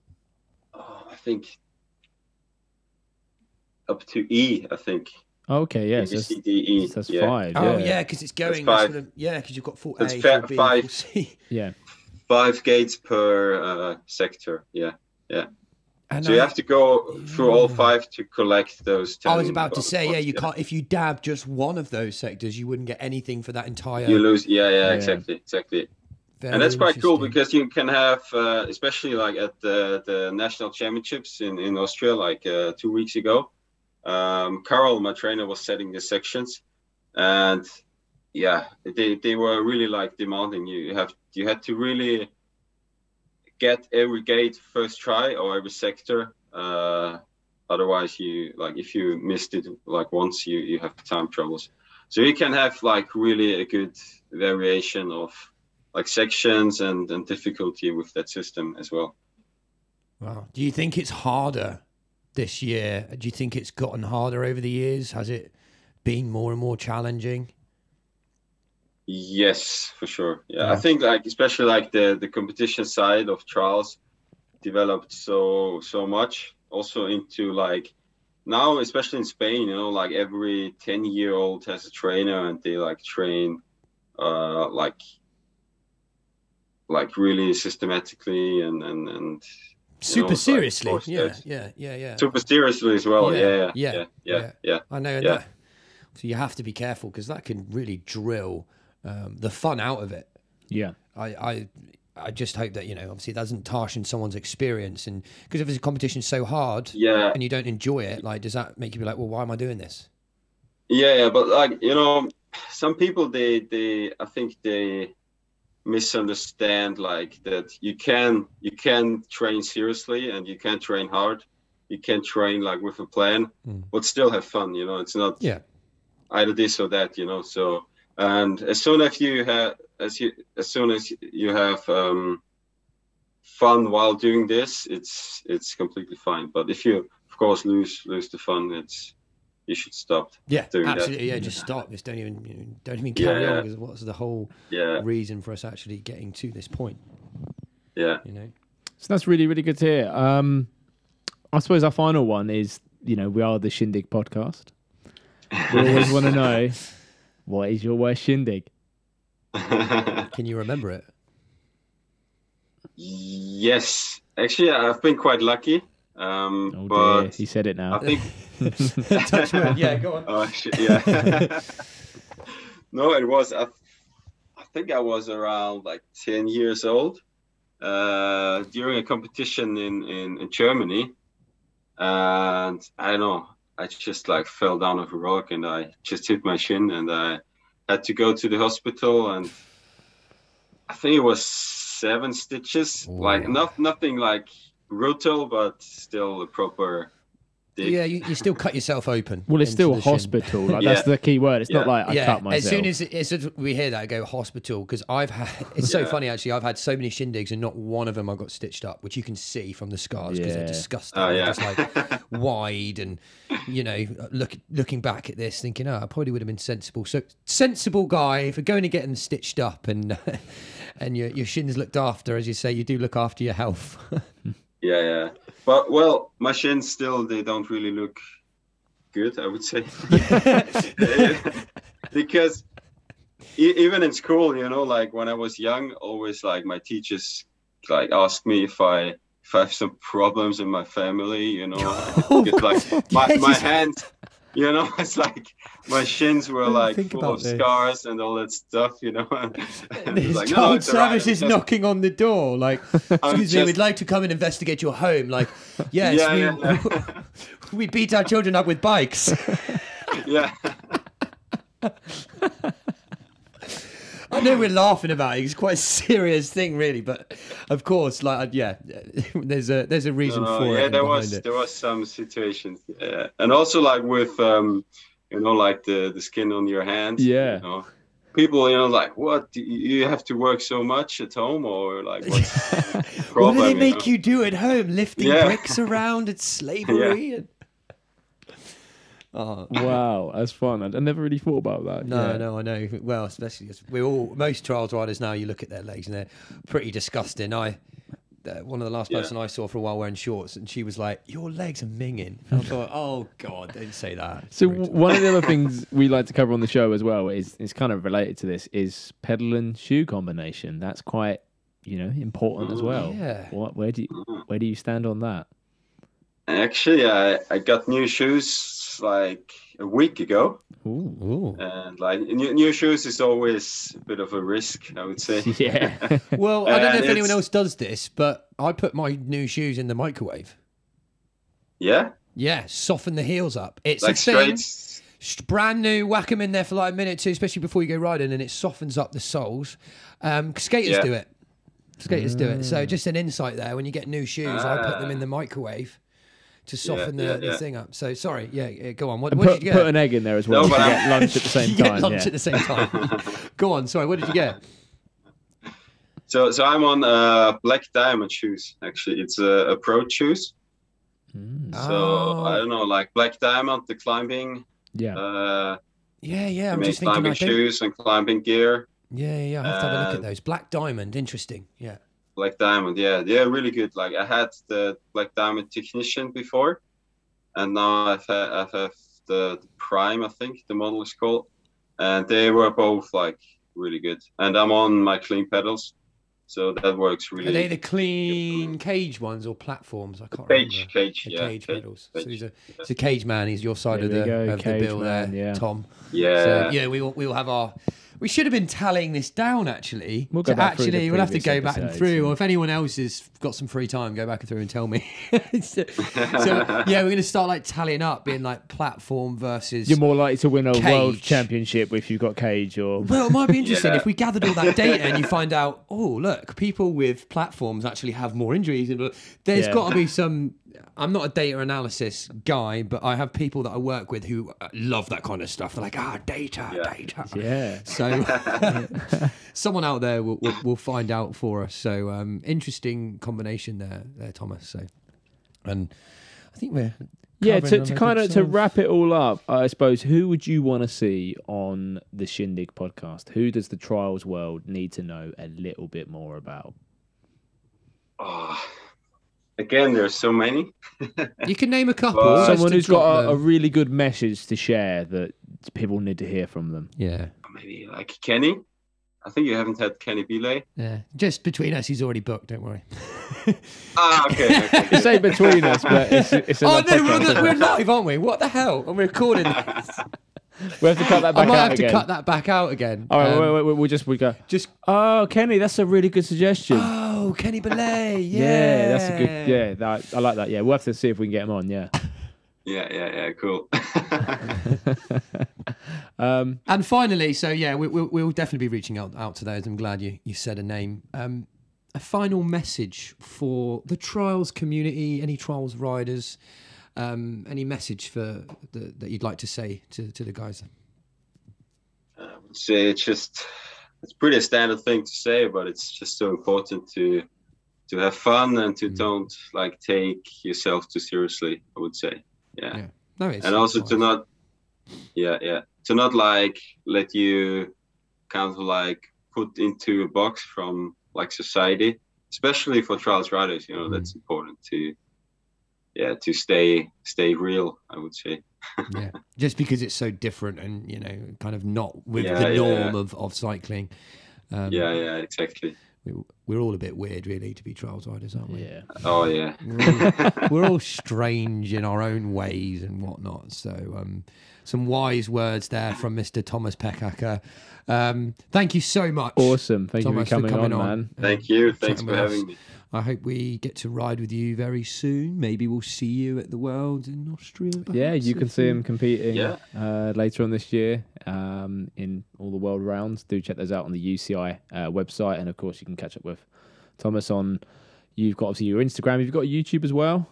oh, i think up to e i think okay, yeah, so B, that's, C, D, E. that's yeah. five. Oh yeah, yeah, because it's going. That's That's five. what I'm- yeah, because you've got four That's A, four B, five. four C. yeah. five gates per uh, sector yeah And so you have to go through all five to collect those 10 I was about to say, yeah, points, you can't. If you dab just one of those sectors, you wouldn't get anything for that entire. you lose yeah yeah Yeah. exactly exactly Very and that's quite cool because you can have uh, especially like at the, the national championships in, in austria like uh, two weeks ago um, carol my trainer was setting the sections and yeah they, they were really like demanding you you have you had to really get every gate first try or every sector uh, otherwise you like if you missed it like once you you have time troubles so you can have like really a good variation of like sections and and difficulty with that system as well. Wow. Do you think it's harder this year? Do you think it's gotten harder over the years? Has it been more and more challenging? Yes, for sure. Yeah, Yeah. I think like especially like the the competition side of trials developed so so much also into like now especially in Spain, you know, like every 10 year old has a trainer and they like train uh like like really systematically and and and Super like, seriously. course, Yeah, yeah, yeah, yeah. super seriously as well. Yeah, Yeah, yeah, yeah, yeah, yeah, yeah. I know. Yeah. that, so you have to be careful because that can really drill um, the fun out of it. Yeah. I, I, I just hope that you know, obviously, it doesn't tarnish someone's experience, and because if this competition so hard Yeah, and you don't enjoy it, like, does that make you be like, well, why am I doing this? Yeah, yeah, but like you know, some people they they I think they misunderstand like that you can you can train seriously and you can train hard. You can train like with a plan, Mm. but still have fun. You know, it's not Yeah. either this or that. You know, so and as soon as you have as you as soon as you have um, fun while doing this, it's it's completely fine. But if you of course lose lose the fun, it's you should stop. Yeah, Doing that. absolutely. Yeah, just stop. Just don't even you know, don't even carry Yeah. on because what's the whole Yeah, reason for us actually getting to this point? yeah. You know. So that's really, really good to hear. Um, I suppose our final one is, you know, we are the Shindig podcast. We always want to know what is your worst shindig? Can you remember it? yes, actually, I've been quite lucky. Um, Oh but dear, he said it now. I think, Touch wood. Yeah, go on. oh shit, yeah. no, it was. I, I think I was around like ten years old uh, during a competition in, in in Germany, and I don't know. I just like fell down off a rock and I just hit my shin and I had to go to the hospital and I think it was seven stitches. Like not nothing like brutal, but still a proper dig. Yeah, you, you still cut yourself open. well, it's still the hospital. Like, Yeah. That's the key word. It's not like I yeah, cut myself. as soon as, as soon as we hear that, I go hospital because I've had. It's so funny actually. I've had so many shindigs and not one of them I got stitched up, which you can see from the scars because they're Yeah. disgusting. Oh, yeah. just like wide and you know, look looking back at this, thinking, oh, I probably would have been sensible. So sensible guy for going to get them stitched up and and your your shins looked after, as you say, you do look after your health. Yeah, yeah. But well, my shins still they don't really look good. I would say because e- even in school, you know, like when I was young, always like my teachers like asked me if I if I have some problems in my family, you know, because like my, Yeah, my hands, you know, it's like my shins were like full of this. scars and all that stuff, you know. and it's His like, no, child it's right, service is just- knocking on the door. Like, excuse me, we'd like to come and investigate your home. Like, yes, Yeah, we, yeah, we beat our children up with bikes. yeah. I know we're laughing about it. It's quite a serious thing, really. But of course, like, yeah, there's a there's a reason No, for it. yeah, there was it. there was some situations, yeah. and also like with um, you know, like the the skin on your hands. Yeah. You know, people, you know, like what you you have to work so much at home, or like what's the What do they you make know? you do at home? Lifting Yeah. bricks around? It's slavery. And... Oh, wow, that's fun. I, I never really thought about that. No, yeah. no, I know. Well, especially as we're all most trials riders now. You look at their legs and they're pretty disgusting. I, uh, one of the last Yeah. person I saw for a while wearing shorts, and she was like, "Your legs are minging." And I thought, "Oh God, don't say that." It's So brutal. w- one of the other things we like to cover on the show as well is is kind of related to this is pedal and shoe combination. That's quite you know important as well. Yeah. What where do you where do you stand on that? Actually, I I got new shoes like a week ago, Ooh. Ooh. and like new, new shoes is always a bit of a risk, I would say. Yeah. Well, I don't know And if anyone else does this, but I put my new shoes in the microwave. Yeah, Yeah, soften the heels up. It's like a thing. straight. Sh- brand new, whack them in there for like a minute or two, especially before you go riding, and it softens up the soles. Um, skaters Yeah. do it. Skaters do it. So just an insight there. When you get new shoes, I put them in Ah. the microwave to soften yeah, the, the yeah. thing up. So sorry, yeah, yeah go on. What, what put, did you get? put an egg in there as well. No, but get lunch at the same time. lunch yeah. at the same time. go on. Sorry, what did you get? So, so I'm on uh, Black Diamond shoes. Actually, it's a, a pro shoes. Mm. So Oh. I don't know, like Black Diamond, the climbing, Yeah. uh, Yeah, yeah. I'm just thinking. climbing I don't, shoes and climbing gear. yeah, yeah. I have to have a look Uh, at those. Black Diamond, interesting. Yeah. Black Diamond, yeah, they're really good. Like I had the Black Diamond Technician before, and now I've had, I've had the, the Prime, I think the model is called, and they were both like really good. And I'm on my clean pedals, so that works really. Are they the clean cage ones or platforms? I can't cage, remember. cage, The yeah, cage cage, pedals. So he's a, he's a cage man. He's your side There of the of the bill man, there, yeah. Tom. yeah. So yeah, we will we will have our. We should have been tallying this down actually. We'll go back through the actually, we'll have to previous go back and episodes through. and- Or if anyone else has got some free time, go back and through and tell me. so, so, yeah, we're going to start like tallying up, being like platform versus. You're more likely to win a world championship if you've got cage or. Well, it might be interesting Yeah. if we gathered all that data and you find out, oh, look, people with platforms actually have more injuries. and There's Yeah. got to be some. I'm not a data analysis guy, but I have people that I work with who uh, love that kind of stuff. They're like, ah, data, Yeah. data. Yeah. So someone out there will, will, will find out for us. So um, interesting combination there, there, Thomas. So, and I think we're Yeah, to, to kind of to wrap it all up, I suppose who would you want to see on the Shindig podcast? Who does the trials world need to know a little bit more about? Oh, again, there's so many. You can name a couple. Well, just Someone to who's drop got a, a really good message to share that people need to hear from them. yeah, Maybe like Kenny. I think you haven't had Kenny Belaey. yeah. Just between us, he's already booked. Don't worry. Ah, okay. okay, You say between us, but it's, it's oh no, we're, podcast. we're live, aren't we? What the hell? And we're recording this. We have to cut that I back might out have again. to cut that back out again. All right, Um, wait, wait, wait, we'll just we go. Just Oh, Kenny, that's a really good suggestion. oh, Kenny Belaey. Yeah, yeah, that's a good. Yeah, that, I like that. Yeah, we'll have to see if we can get him on. Yeah. yeah, yeah, yeah. Cool. Um, And finally, so yeah, we, we, we'll definitely be reaching out, out to those. I'm glad you, you said a name. Um, a final message for the trials community, any trials riders, um, any message for the, that you'd like to say to, to the guys? I would say it's just it's pretty a standard thing to say, but it's just so important to to have fun and to Mm. don't like take yourself too seriously. I would say, yeah, Yeah. No, and also to not, yeah, yeah, to not like let you kind of like put into a box from like society, especially for trials riders. You know, Mm. that's important to, yeah, to stay stay real. I would say. yeah, just because it's so different and you know, kind of not with Yeah, the norm yeah. of, of cycling. Um, yeah, yeah, exactly. we, we're all a bit weird, really, to be trials riders, aren't we? yeah. Oh yeah. We're all, we're all strange in our own ways and whatnot. So, um, some wise words there from Mr. Thomas Pechhacker. Um, thank you so much. Awesome. Thank Thomas, you for for coming, coming on, on. man. Thank you. Thanks for with us. having me. I hope we get to ride with you very soon. Maybe we'll see you at the World in Austria. Yeah, you can see we- him competing Yeah. uh, later on this year um, in all the world rounds. Do check those out on the UCI uh, website, and of course, you can catch up with Thomas on. You've got obviously your Instagram. You've got YouTube as well.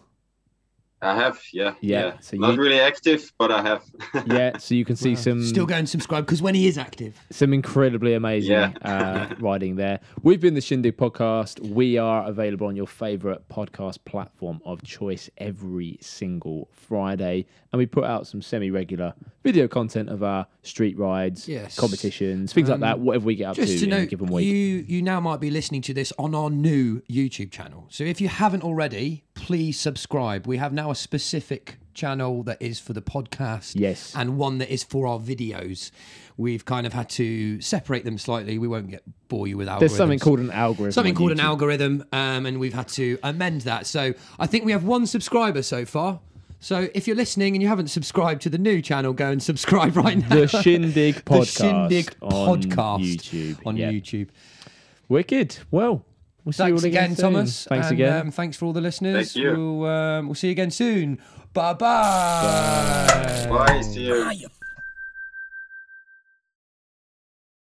I have, yeah, Yeah, yeah. so Not you- really active, but I have. Yeah, so you can see Wow. some Still go and subscribe because when he is active, some incredibly amazing Yeah. uh, riding there. We've been the Shindig podcast. We are available on your favorite podcast platform of choice every single Friday, and we put out some semi-regular video content of our street rides, Yes. competitions, things like Um, that. Whatever we get up just to to in a note, given week. you you now might be listening to this on our new YouTube channel. So if you haven't already, please subscribe. We have now a specific channel that is for the podcast, Yes. and one that is for our videos. We've kind of had to separate them slightly. We won't get bore you with algorithms. There's something called an algorithm. something on called an algorithm, um, and we've had to amend that. So I think we have one subscriber so far. So if you're listening and you haven't subscribed to the new channel, go and subscribe right now. The Shindig Podcast. The podcast. Shindig on podcast YouTube. on Yeah. YouTube. Wicked. Well, we'll see Thanks you all again, again. Thomas. Thanks and, again. Um, thanks for all the listeners. Thank you. We'll, um, we'll see you again soon. Bye-bye. Bye. See you. Ah, you